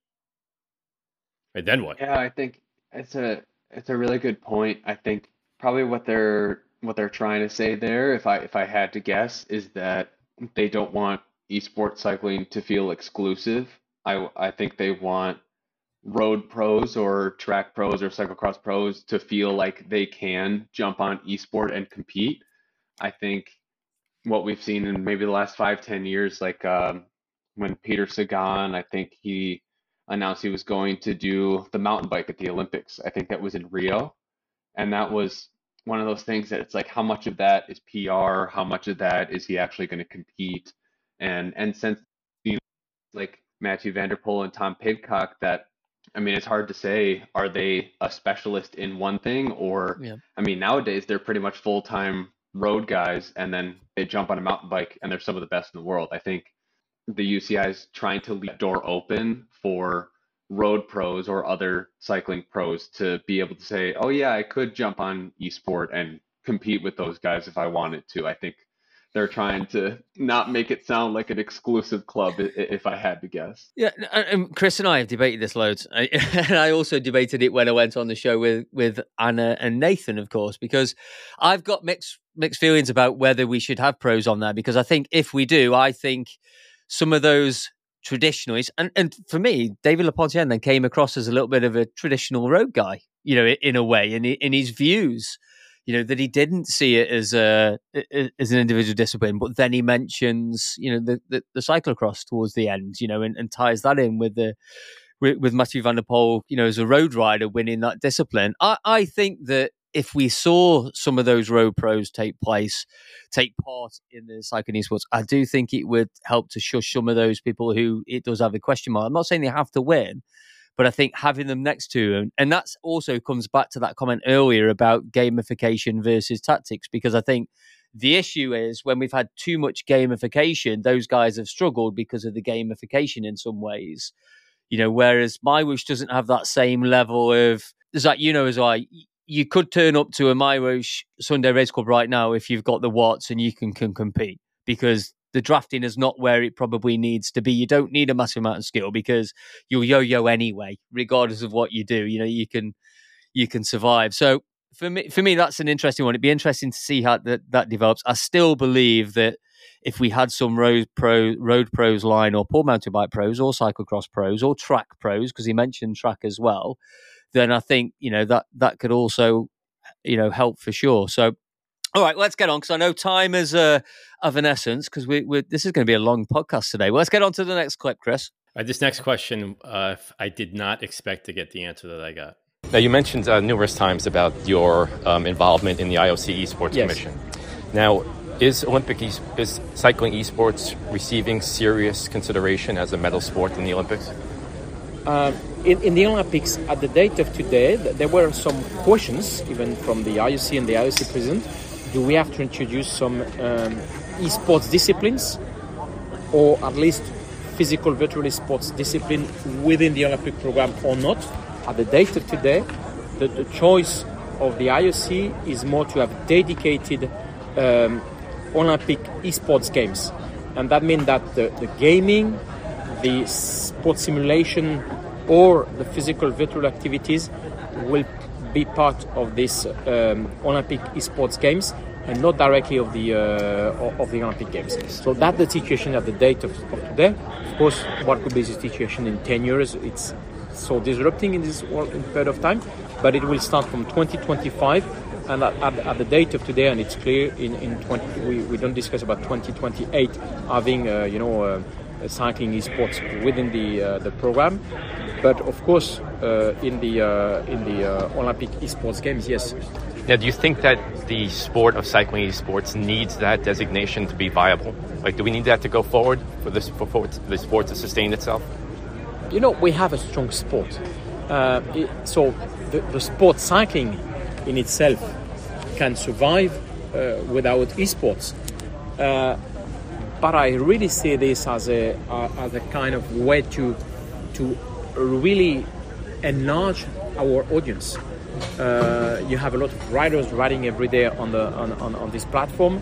B: And then what?
C: Yeah I think it's a it's a really good point. I think probably what they're what they're trying to say there, if I if I had to guess, is that they don't want esports cycling to feel exclusive. I I think they want road pros or track pros or cyclocross pros to feel like they can jump on esport and compete. I think what we've seen in maybe the last five ten years, like um, when Peter Sagan, I think he announced he was going to do the mountain bike at the Olympics. I think that was in Rio. And that was one of those things that it's like how much of that is PR, how much of that is he actually going to compete, and and since you know, like Mathieu van der Poel and Tom Pidcock, that I mean, it's hard to say are they a specialist in one thing or yeah. I mean nowadays they're pretty much full time road guys, and then they jump on a mountain bike and they're some of the best in the world. I think the UCI is trying to leave the door open for road pros or other cycling pros to be able to say, oh, yeah, I could jump on esport and compete with those guys if I wanted to. I think they're trying to not make it sound like an exclusive club if I had to guess.
A: Yeah, and uh, um, Chris and I have debated this loads. <laughs> And I also debated it when I went on the show with with Anna and Nathan, of course, because I've got mixed mixed feelings about whether we should have pros on there because I think if we do, I think some of those traditionalists. And and for me, David Lappartient then came across as a little bit of a traditional road guy, you know, in a way, in in his views, you know, that he didn't see it as a as an individual discipline, but then he mentions, you know, the the, the cyclocross towards the end, you know, and, and ties that in with the with, with Mathieu van der Poel, you know, as a road rider winning that discipline. I, I think that if we saw some of those road pros take place, take part in the cycling esports, I do think it would help to shush some of those people who it does have a question mark. I'm not saying they have to win, but I think having them next to them, and that's also comes back to that comment earlier about gamification versus tactics, because I think the issue is when we've had too much gamification, those guys have struggled because of the gamification in some ways. You know, whereas MyWhoosh doesn't have that same level of, that you know as I you could turn up to a MyWhoosh Sunday Race Club right now if you've got the watts and you can, can compete because the drafting is not where it probably needs to be. You don't need a massive amount of skill because you'll yo-yo anyway, regardless of what you do. You know, you can you can survive. So for me, for me, that's an interesting one. It'd be interesting to see how that, that develops. I still believe that if we had some road pro road pros line or poor mountain bike pros or cyclocross pros or track pros, because he mentioned track as well, then I think you know that that could also you know help for sure. So. All right, let's get on because I know time is uh, of an essence because we, we, this is going to be a long podcast today. Well, let's get on to the next clip, Chris.
B: Uh, this next question, uh, I did not expect to get the answer that I got.
E: Now, you mentioned uh, numerous times about your um, involvement in the IOC Esports yes. Commission. Now, is Olympic e- is cycling esports receiving serious consideration as a medal sport in the Olympics?
F: Uh, in, in, the Olympics, at the date of today, there were some questions, even from the IOC and the IOC president. Do we have to introduce some um, esports disciplines, or at least physical virtual esports discipline within the Olympic program or not? At the date of today, the, the choice of the IOC is more to have dedicated um, Olympic esports games, and that means that the, the gaming, the sport simulation or the physical virtual activities will be part of this um, Olympic esports games and not directly of the uh, of the Olympic Games. So that's the situation at the date of, of today. Of course, what could be the situation in 10 years? It's so disrupting in this world, in period of time, but it will start from 2025 and at, at, at, the date of today, and it's clear in, in 20, we, we don't discuss about 2028 having, uh, you know, uh, cycling esports within the, uh, the program. But of course, uh, in the, uh, in the uh, Olympic esports games, yes.
E: Now, do you think that the sport of cycling esports needs that designation to be viable? Like, do we need that to go forward for this for, for the sport to sustain itself?
F: You know, we have a strong sport. It, so the, the sport cycling in itself can survive uh, without esports. Uh, but I really see this as a uh, as a kind of way to to really enlarge our audience. Uh, you have a lot of riders riding every day on the on, on, on this platform,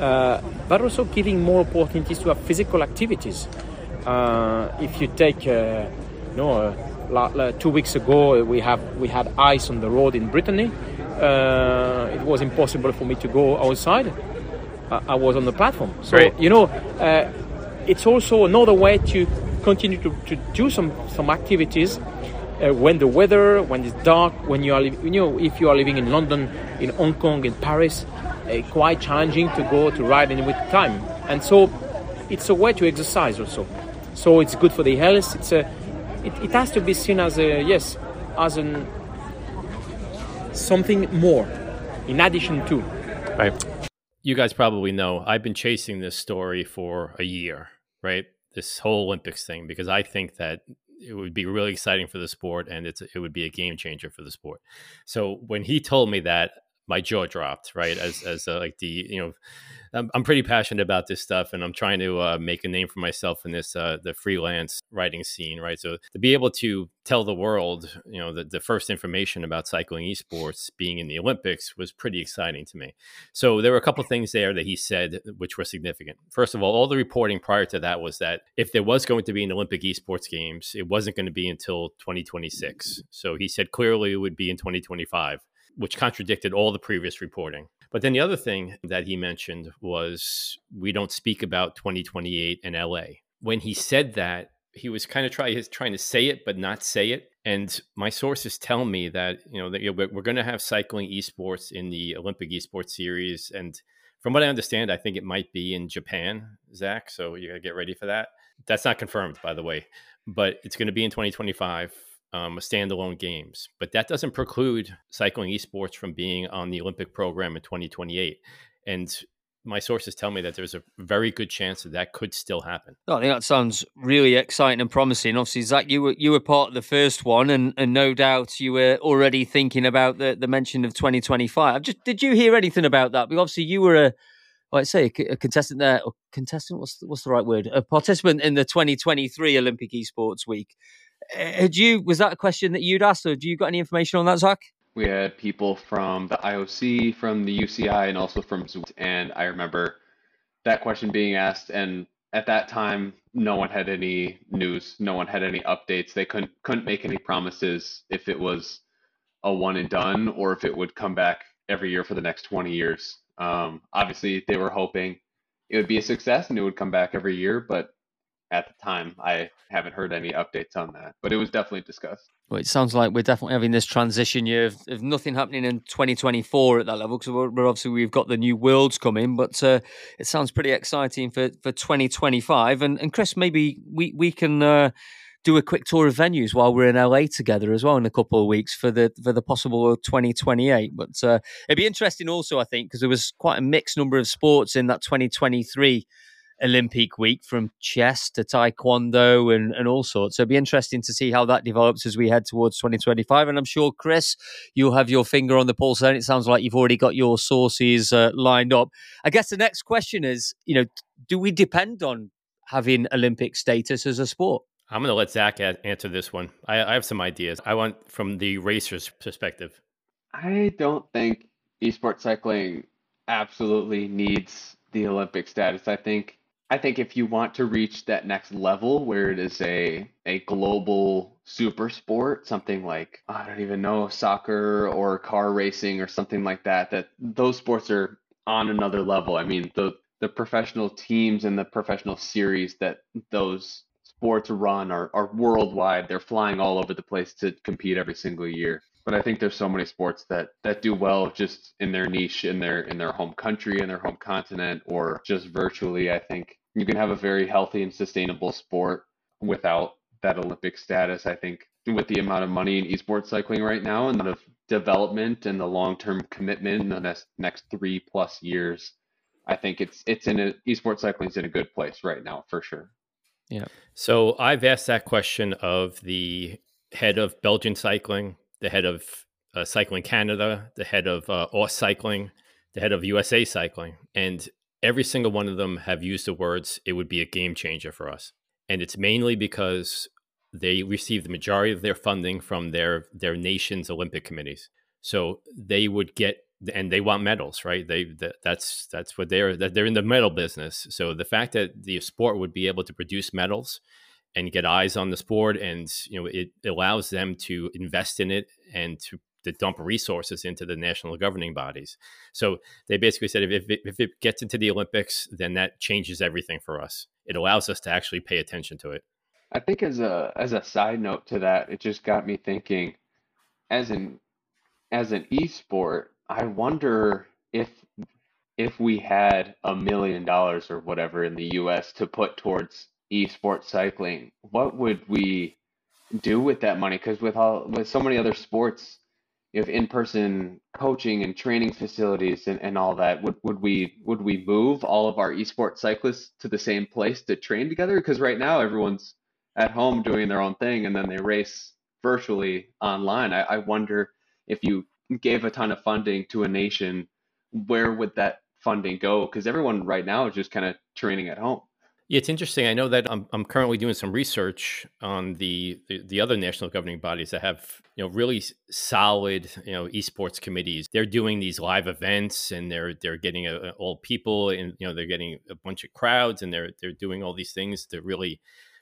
F: uh, but also giving more opportunities to have physical activities. Uh, if you take, you know, two weeks ago we have we had ice on the road in Brittany uh, it was impossible for me to go outside. I, I was on the platform. So, Great. you know, uh, it's also another way to continue to, to do some, some activities uh, when the weather, when it's dark, when you are, you know, if you are living in London, in Hong Kong, in Paris, uh, quite challenging to go to ride in with time. And so it's a way to exercise also. So it's good for the health. It's a, it, it has to be seen as a, yes, as an something more in addition to.
B: Right. You guys probably know I've been chasing this story for a year, right? This whole Olympics thing, because I think that it would be really exciting for the sport and it's it would be a game changer for the sport. So when he told me that, my jaw dropped, right? As as uh, like the you know I'm, I'm pretty passionate about this stuff, and I'm trying to uh, make a name for myself in this uh, the freelance writing scene, right? So to be able to tell the world, you know, the, the first information about cycling esports being in the Olympics was pretty exciting to me. So there were a couple things there that he said which were significant. First of all, all the reporting prior to that was that if there was going to be an Olympic esports games, it wasn't going to be until 2026. So he said clearly it would be in 2025 which contradicted all the previous reporting. But then the other thing that he mentioned was we don't speak about 2028 in LA. When he said that, he was kind of try, trying to say it, but not say it. And my sources tell me that, you know, that you know, we're going to have cycling esports in the Olympic esports series. And from what I understand, I think it might be in Japan, Zach. So you got to get ready for that. That's not confirmed, by the way, but it's going to be in 2025 um, standalone games. But that doesn't preclude cycling esports from being on the Olympic program in 2028. And my sources tell me that there's a very good chance that that could still happen.
A: I think that sounds really exciting and promising. Obviously, Zach, you were you were part of the first one, and, and no doubt you were already thinking about the, the mention of 2025. Just did you hear anything about that? Because obviously, you were a let's say a, a contestant there, or contestant. What's what's the right word? A participant in the 2023 Olympic Esports Week. Had you was that a question that you'd asked, or do you got any information on that, Zach?
C: We had people from the IOC, from the UCI, and also from Zoom. And I remember that question being asked, and at that time, no one had any news, no one had any updates. They couldn't couldn't make any promises if it was a one and done or if it would come back every year for the next 20 years. Um, obviously, they were hoping it would be a success and it would come back every year, but at the time. I haven't heard any updates on that, but it was definitely discussed.
A: Well, it sounds like we're definitely having this transition year of, of nothing happening in 2024 at that level because we're, we're, obviously we've got the new worlds coming, but uh, it sounds pretty exciting for, for 2025. And, and Chris, maybe we we can. Uh, do a quick tour of venues while we're in LA together as well in a couple of weeks for the for the possible 2028. But uh, it'd be interesting also, I think, because there was quite a mixed number of sports in that 2023 Olympic week from chess to taekwondo and, and all sorts. So it'll be interesting to see how that develops as we head towards 2025. And I'm sure, Chris, you'll have your finger on the pulse And It sounds like you've already got your sources uh, lined up. I guess the next question is, you know, do we depend on having Olympic status as a sport?
B: I'm going to let Zach answer this one. I, I have some ideas. I want from the racer's perspective.
C: I don't think esports cycling absolutely needs the Olympic status. I think I think if you want to reach that next level where it is a a global super sport, something like I don't even know soccer or car racing or something like that, that those sports are on another level. I mean, the the professional teams and the professional series that those sports run are, are worldwide. They're flying all over the place to compete every single year. But I think there's so many sports that that do well just in their niche, in their in their home country, in their home continent, or just virtually. I think you can have a very healthy and sustainable sport without that Olympic status. I think with the amount of money in esports cycling right now and the development and the long term commitment in the next next three plus years, I think it's it's in a esports cycling is in a good place right now for sure.
B: Yeah. So I've asked that question of the head of Belgian cycling, the head of uh, Cycling Canada, the head of uh, Cycling, the head of USA Cycling, and every single one of them have used the words "it would be a game changer for us," and it's mainly because they receive the majority of their funding from their their nation's Olympic committees, so they would get and they want medals, right? They that, that's that's what they're that they're in the medal business. So the fact that the sport would be able to produce medals and get eyes on the sport and you know it allows them to invest in it and to, to dump resources into the national governing bodies. So they basically said if, if, if it gets into the olympics then that changes everything for us. It allows us to actually pay attention to it.
C: I think as a as a side note to that it just got me thinking as an as an esport i wonder if if we had a million dollars or whatever in the us to put towards esports cycling, what would we do with that money? Because with all with so many other sports, you have in-person coaching and training facilities and, and all that. Would would we would we move all of our esports cyclists to the same place to train together? Because right now everyone's at home doing their own thing and then they race virtually online. I, I wonder if you gave a ton of funding to a nation, where would that funding go? Because everyone right now is just kind of training at home.
B: Yeah, it's interesting. I know that I'm, I'm currently doing some research on the, the, the other national governing bodies that have you know really solid you know esports committees. They're doing these live events and they're they're getting a, all people and you know they're getting a bunch of crowds and they're they're doing all these things to really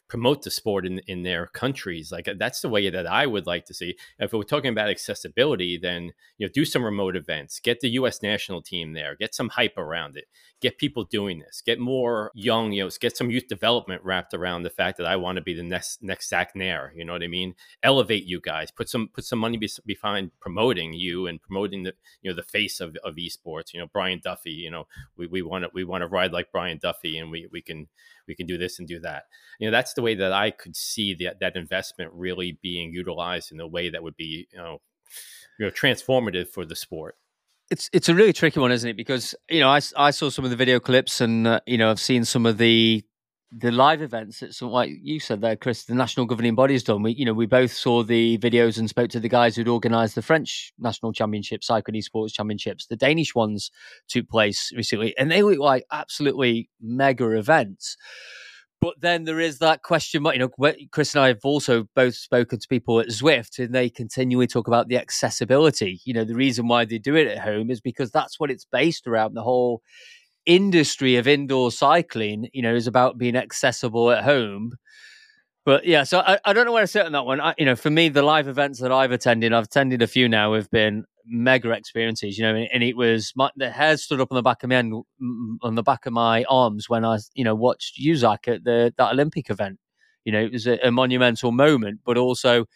B: promote the sport in in their countries. Like uh, that's the way that I would like to see. If we're talking about accessibility, then you know do some remote events, get the U.S. national team there, get some hype around it, get people doing this, get more young, you know, get some youth development wrapped around the fact that I want to be the next next Zach Nehr. You know what I mean? Elevate you guys, put some put some money behind promoting you and promoting the you know the face of, of esports. You know, Brian Duffy. You know, we, we want to we want to ride like Brian Duffy, and we we can we can do this and do that. You know, that's the way that I could see that that investment really being utilized in a way that would be you know you know transformative for the sport.
A: It's it's a really tricky one, isn't it? Because you know I, I saw some of the video clips and uh, you know I've seen some of the the live events It's like you said there, Chris, the national governing body has done. We you know we both saw the videos and spoke to the guys who'd organised the French national championship, cycling esports championships. The Danish ones took place recently, and they look like absolutely mega events. But then there is that question mark. You know, Chris and I have also both spoken to people at Zwift, and they continually talk about the accessibility. You know, the reason why they do it at home is because that's what it's based around. The whole industry of indoor cycling, you know, is about being accessible at home. But yeah, so I, I don't know where to sit on that one. I, you know, for me, the live events that I've attended, I've attended a few now, have been mega experiences. You know, and, and it was my, the hair stood up on the back of my end, on the back of my arms when I, you know, watched Usac at the that Olympic event. You know, it was a, a monumental moment, but also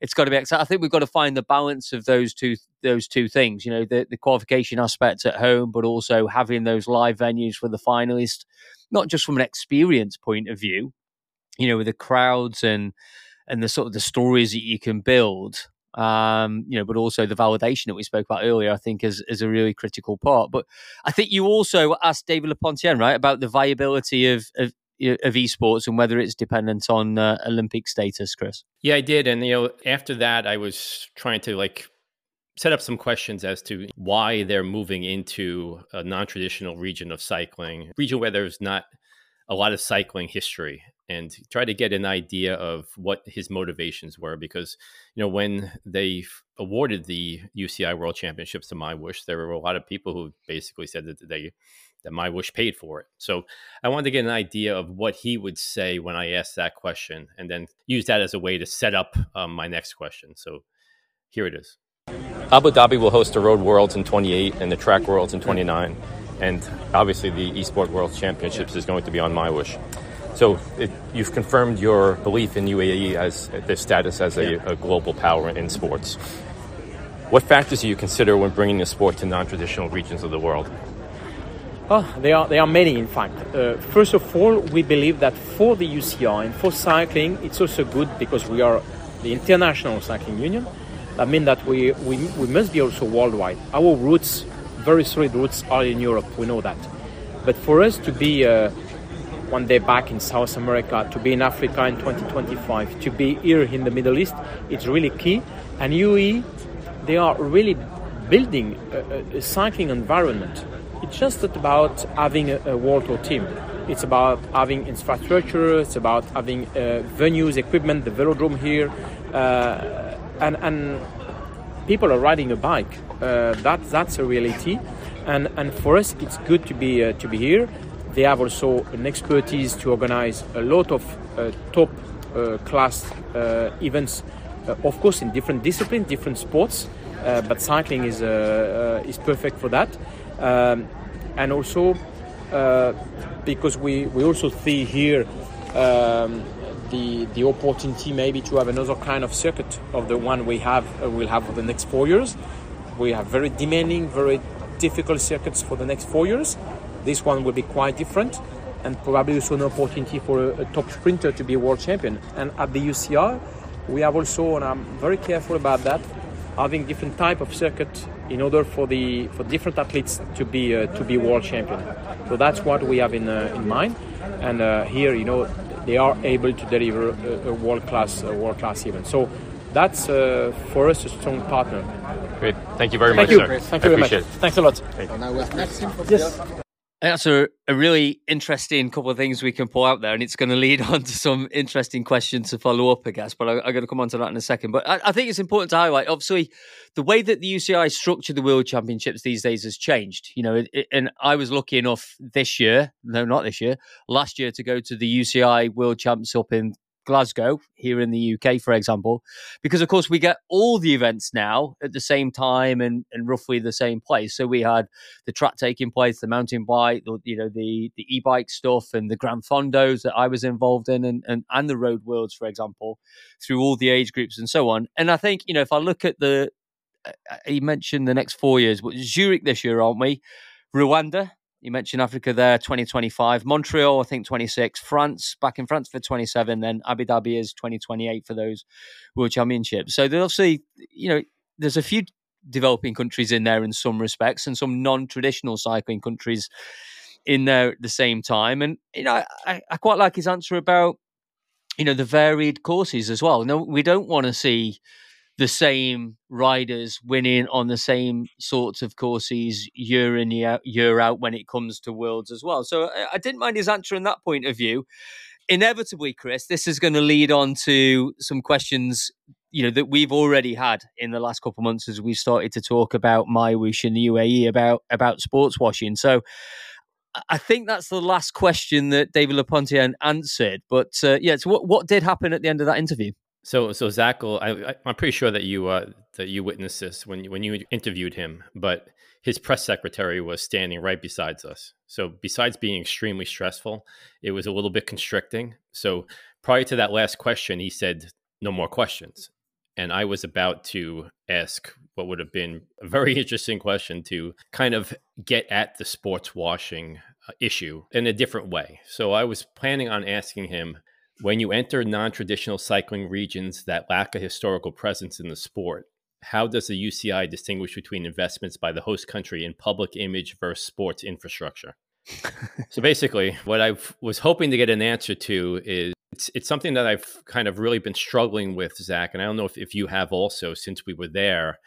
A: it's got to be. I think we've got to find the balance of those two those two things. You know, the, the qualification aspects at home, but also having those live venues for the finalists, not just from an experience point of view. You know, with the crowds and and the sort of the stories that you can build. Um, you know, but also the validation that we spoke about earlier, I think is is a really critical part. But I think you also asked David Lappartient, right, about the viability of, of of esports and whether it's dependent on uh, Olympic status, Chris?
B: Yeah, I did, and you know, after that, I was trying to like set up some questions as to why they're moving into a non-traditional region of cycling, region where there's not a lot of cycling history and try to get an idea of what his motivations were because you know when they awarded the UCI World Championships to MyWhoosh there were a lot of people who basically said that they that MyWhoosh paid for it. So I wanted to get an idea of what he would say when I asked that question, and then use that as a way to set up um, my next question. So here it is.
E: Abu Dhabi will host the Road Worlds in 28 and the Track Worlds in 29.
B: and obviously the Esport World Championships is going to be on MyWhoosh. So it, you've confirmed your belief in UAE as their status as a, a, global power in sports. What factors do you consider when bringing the sport to non-traditional regions of the world?
F: Oh, there are there are many, in fact. Uh, first of all, we believe that for the UCI and for cycling, it's also good because we are the international cycling union. That means that we, we, we must be also worldwide. Our roots, very solid roots, are in Europe. We know that. But for us to be uh, one day back in South America, to be in Africa in 2025, to be here in the Middle East, it's really key. And UAE, they are really building a, a cycling environment it's just about having a, a world tour team. It's about having infrastructure. It's about having uh, venues, equipment, the velodrome here, uh, and and people are riding a bike. Uh, that that's a reality, and and for us it's good to be uh, to be here. They have also an expertise to organize a lot of uh, top uh, class events, of course in different disciplines, different sports. but cycling is is perfect for that. Um, and also uh, because we, we also see here um, the the opportunity maybe to have another kind of circuit of the one we have uh, will have for the next four years. We have very demanding, very difficult circuits for the next four years. This one will be quite different, and probably also an opportunity for a, a top sprinter to be world champion. And at the UCI, we have also, and I'm very careful about that, having different type of circuit in order for the for different athletes to be uh, to be world champion. So that's what we have in uh, in mind. And uh, here, you know, they are able to deliver a, a world class world class event. So that's uh, for us a strong partner.
B: Great, thank you very
F: thank
B: much,
F: you.
B: sir.
F: Thank you very much.
B: It.
F: Thanks a lot.
G: Yes.
A: That's a, a really interesting couple of things we can pull out there, and it's going to lead <laughs> on to some interesting questions to follow up, I guess. But I, am going to come on to that in a second. But I, I, think it's important to highlight, obviously, the way that the UCI structure the World Championships these days has changed. You know, it, it, and I was lucky enough this year, no, not this year, last year to go to the UCI World Champs up in Glasgow here in the UK, for example, because of course we get all the events now at the same time and, and roughly the same place. So we had the track taking place, the mountain bike, the, you know, the the e-bike stuff and the gran Fondos that I was involved in and, and, and the road worlds, for example, through all the age groups and so on. And I think, you know, if I look at the, uh, uh you mentioned the next four years, Zurich this year, aren't we? Rwanda, you mentioned Africa there, 2025. Montreal, I think 26. France, back in France for 27. Then Abu Dhabi is 2028 for those World Championships. So there's obviously, you know, there's a few developing countries in there in some respects and some non-traditional cycling countries in there at the same time. And, you know, I, I quite like his answer about, you know, the varied courses as well. No, we don't want to see the same riders winning on the same sorts of courses year in year, out when it comes to worlds as well. So I, didn't mind his answer in that point of view. Inevitably, Chris, this is going to lead on to some questions you know that we've already had in the last couple of months as we started to talk about MyWhoosh in the UAE about about sports washing. So I think that's the last question that David Lappartient answered. But uh, yeah, so what what did happen at the end of that interview?
B: So, so Zachel, I, am pretty sure that you uh, that you witnessed this when when you interviewed him, but his press secretary was standing right beside us. So, besides being extremely stressful, it was a little bit constricting. So, prior to that last question, he said, "No more questions," and I was about to ask what would have been a very <laughs> interesting question to kind of get at the sports washing uh, issue in a different way. So, I was planning on asking him when you enter non traditional cycling regions that lack a historical presence in the sport, how does the UCI distinguish between investments by the host country in public image versus sports infrastructure? <laughs> so basically, what I was hoping to get an answer to is it's, it's something that I've kind of really been struggling with, Zach, and I don't know if, if you have also since we were there,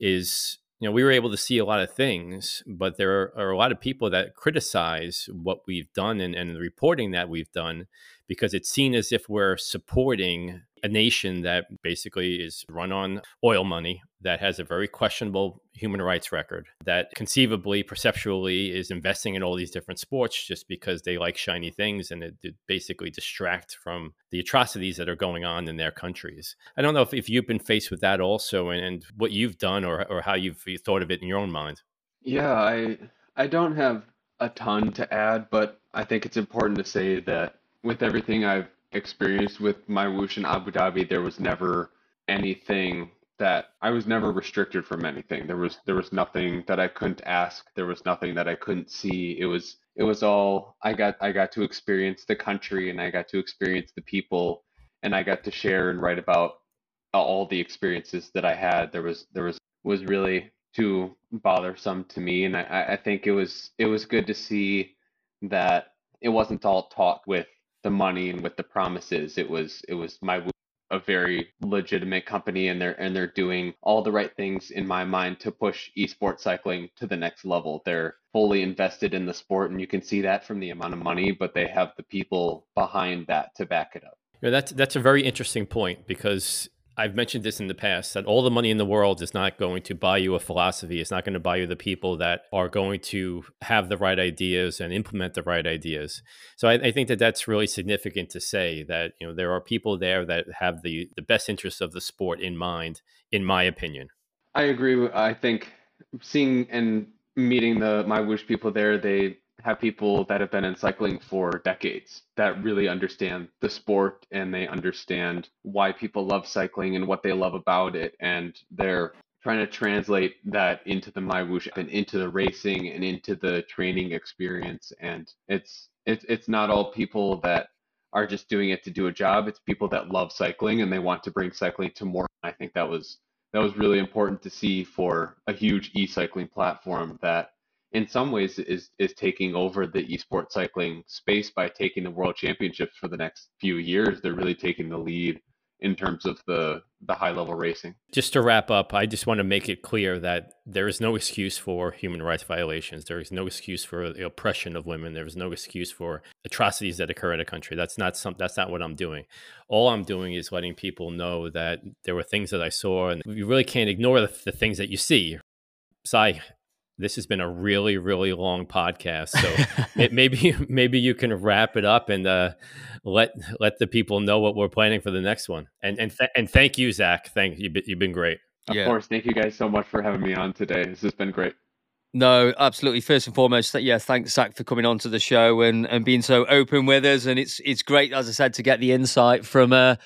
B: is you know, we were able to see a lot of things, but there are, a lot of people that criticize what we've done and, and the reporting that we've done because it's seen as if we're supporting a nation that basically is run on oil money, that has a very questionable human rights record, that conceivably, perceptually is investing in all these different sports just because they like shiny things and it, it basically distract from the atrocities that are going on in their countries. I don't know if, if you've been faced with that also and, and what you've done or, or how you've thought of it in your own mind.
C: Yeah, I I don't have a ton to add, but I think it's important to say that with everything I've experienced with MyWhoosh in Abu Dhabi, there was never anything that I was never restricted from anything. There was there was nothing that I couldn't ask. There was nothing that I couldn't see. It was it was all I got I got to experience the country and I got to experience the people and I got to share and write about all the experiences that I had. There was there was was really too bothersome to me and I, I think it was it was good to see that it wasn't all talk with the money and with the promises. It was it was my a very legitimate company and they're and they're doing all the right things in my mind to push esports cycling to the next level. They're fully invested in the sport and you can see that from the amount of money, but they have the people behind that to back it up.
B: Yeah, that's that's a very interesting point because I've mentioned this in the past that all the money in the world is not going to buy you a philosophy. It's not going to buy you the people that are going to have the right ideas and implement the right ideas. So I, I, think that that's really significant to say that you know there are people there that have the the best interests of the sport in mind. In my opinion,
C: I agree. I think seeing and meeting the MyWhoosh people there, they have people that have been in cycling for decades that really understand the sport and they understand why people love cycling and what they love about it. And they're trying to translate that into the MyWhoosh and into the racing and into the training experience. And it's it's it's not all people that are just doing it to do a job. It's people that love cycling and they want to bring cycling to more. I think that was that was really important to see for a huge e-cycling platform that in some ways is is taking over the esports cycling space by taking the world championships for the next few years. They're really taking the lead in terms of the the high level racing.
B: Just to wrap up, I just want to make it clear that there is no excuse for human rights violations. There is no excuse for the oppression of women. There is no excuse for atrocities that occur in a country. That's not some. That's not what I'm doing. All I'm doing is letting people know that there were things that I saw, and you really can't ignore the, the things that you see. Si, this has been a really really long podcast so <laughs> it, maybe maybe you can wrap it up and uh, let let the people know what we're planning for the next one and and th- and thank you zach thank you you've been great
C: of yeah. course thank you guys so much for having me on today this has been great
A: no, absolutely. First and foremost, yeah, thanks Zach for coming on to the show and, and being so open with us. And it's it's great, as I said, to get the insight from uh,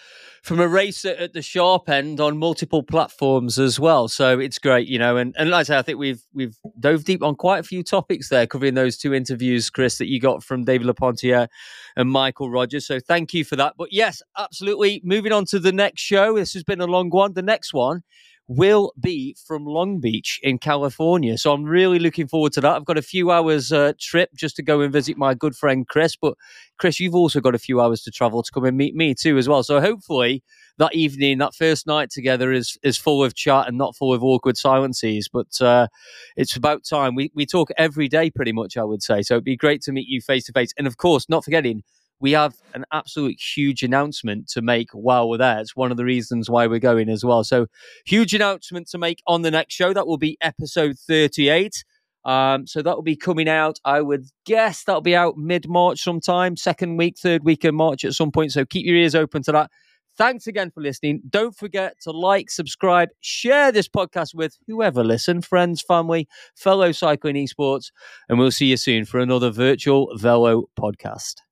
A: from a racer at the sharp end on multiple platforms as well. So it's great, you know. And, and like I say, I think we've we've dove deep on quite a few topics there, covering those two interviews, Chris, that you got from David Lappartient and Michael Rogers. So thank you for that. But yes, absolutely. Moving on to the next show. This has been a long one. The next one will be from Long Beach in California. So I'm really looking forward to that. I've got a few hours uh, trip just to go and visit my good friend Chris. But Chris, you've also got a few hours to travel to come and meet me too as well. So hopefully that evening, that first night together is is full of chat and not full of awkward silences. But uh, it's about time. We we talk every day pretty much, I would say. So it'd be great to meet you face to face. And of course, not forgetting we have an absolute huge announcement to make while we're there. It's one of the reasons why we're going as well. So, huge announcement to make on the next show. That will be episode 38. Um, so that will be coming out. I would guess that'll be out mid March sometime, second week, third week of March at some point. So keep your ears open to that. Thanks again for listening. Don't forget to like, subscribe, share this podcast with whoever listen, friends, family, fellow cycling esports, and we'll see you soon for another virtual Velo podcast.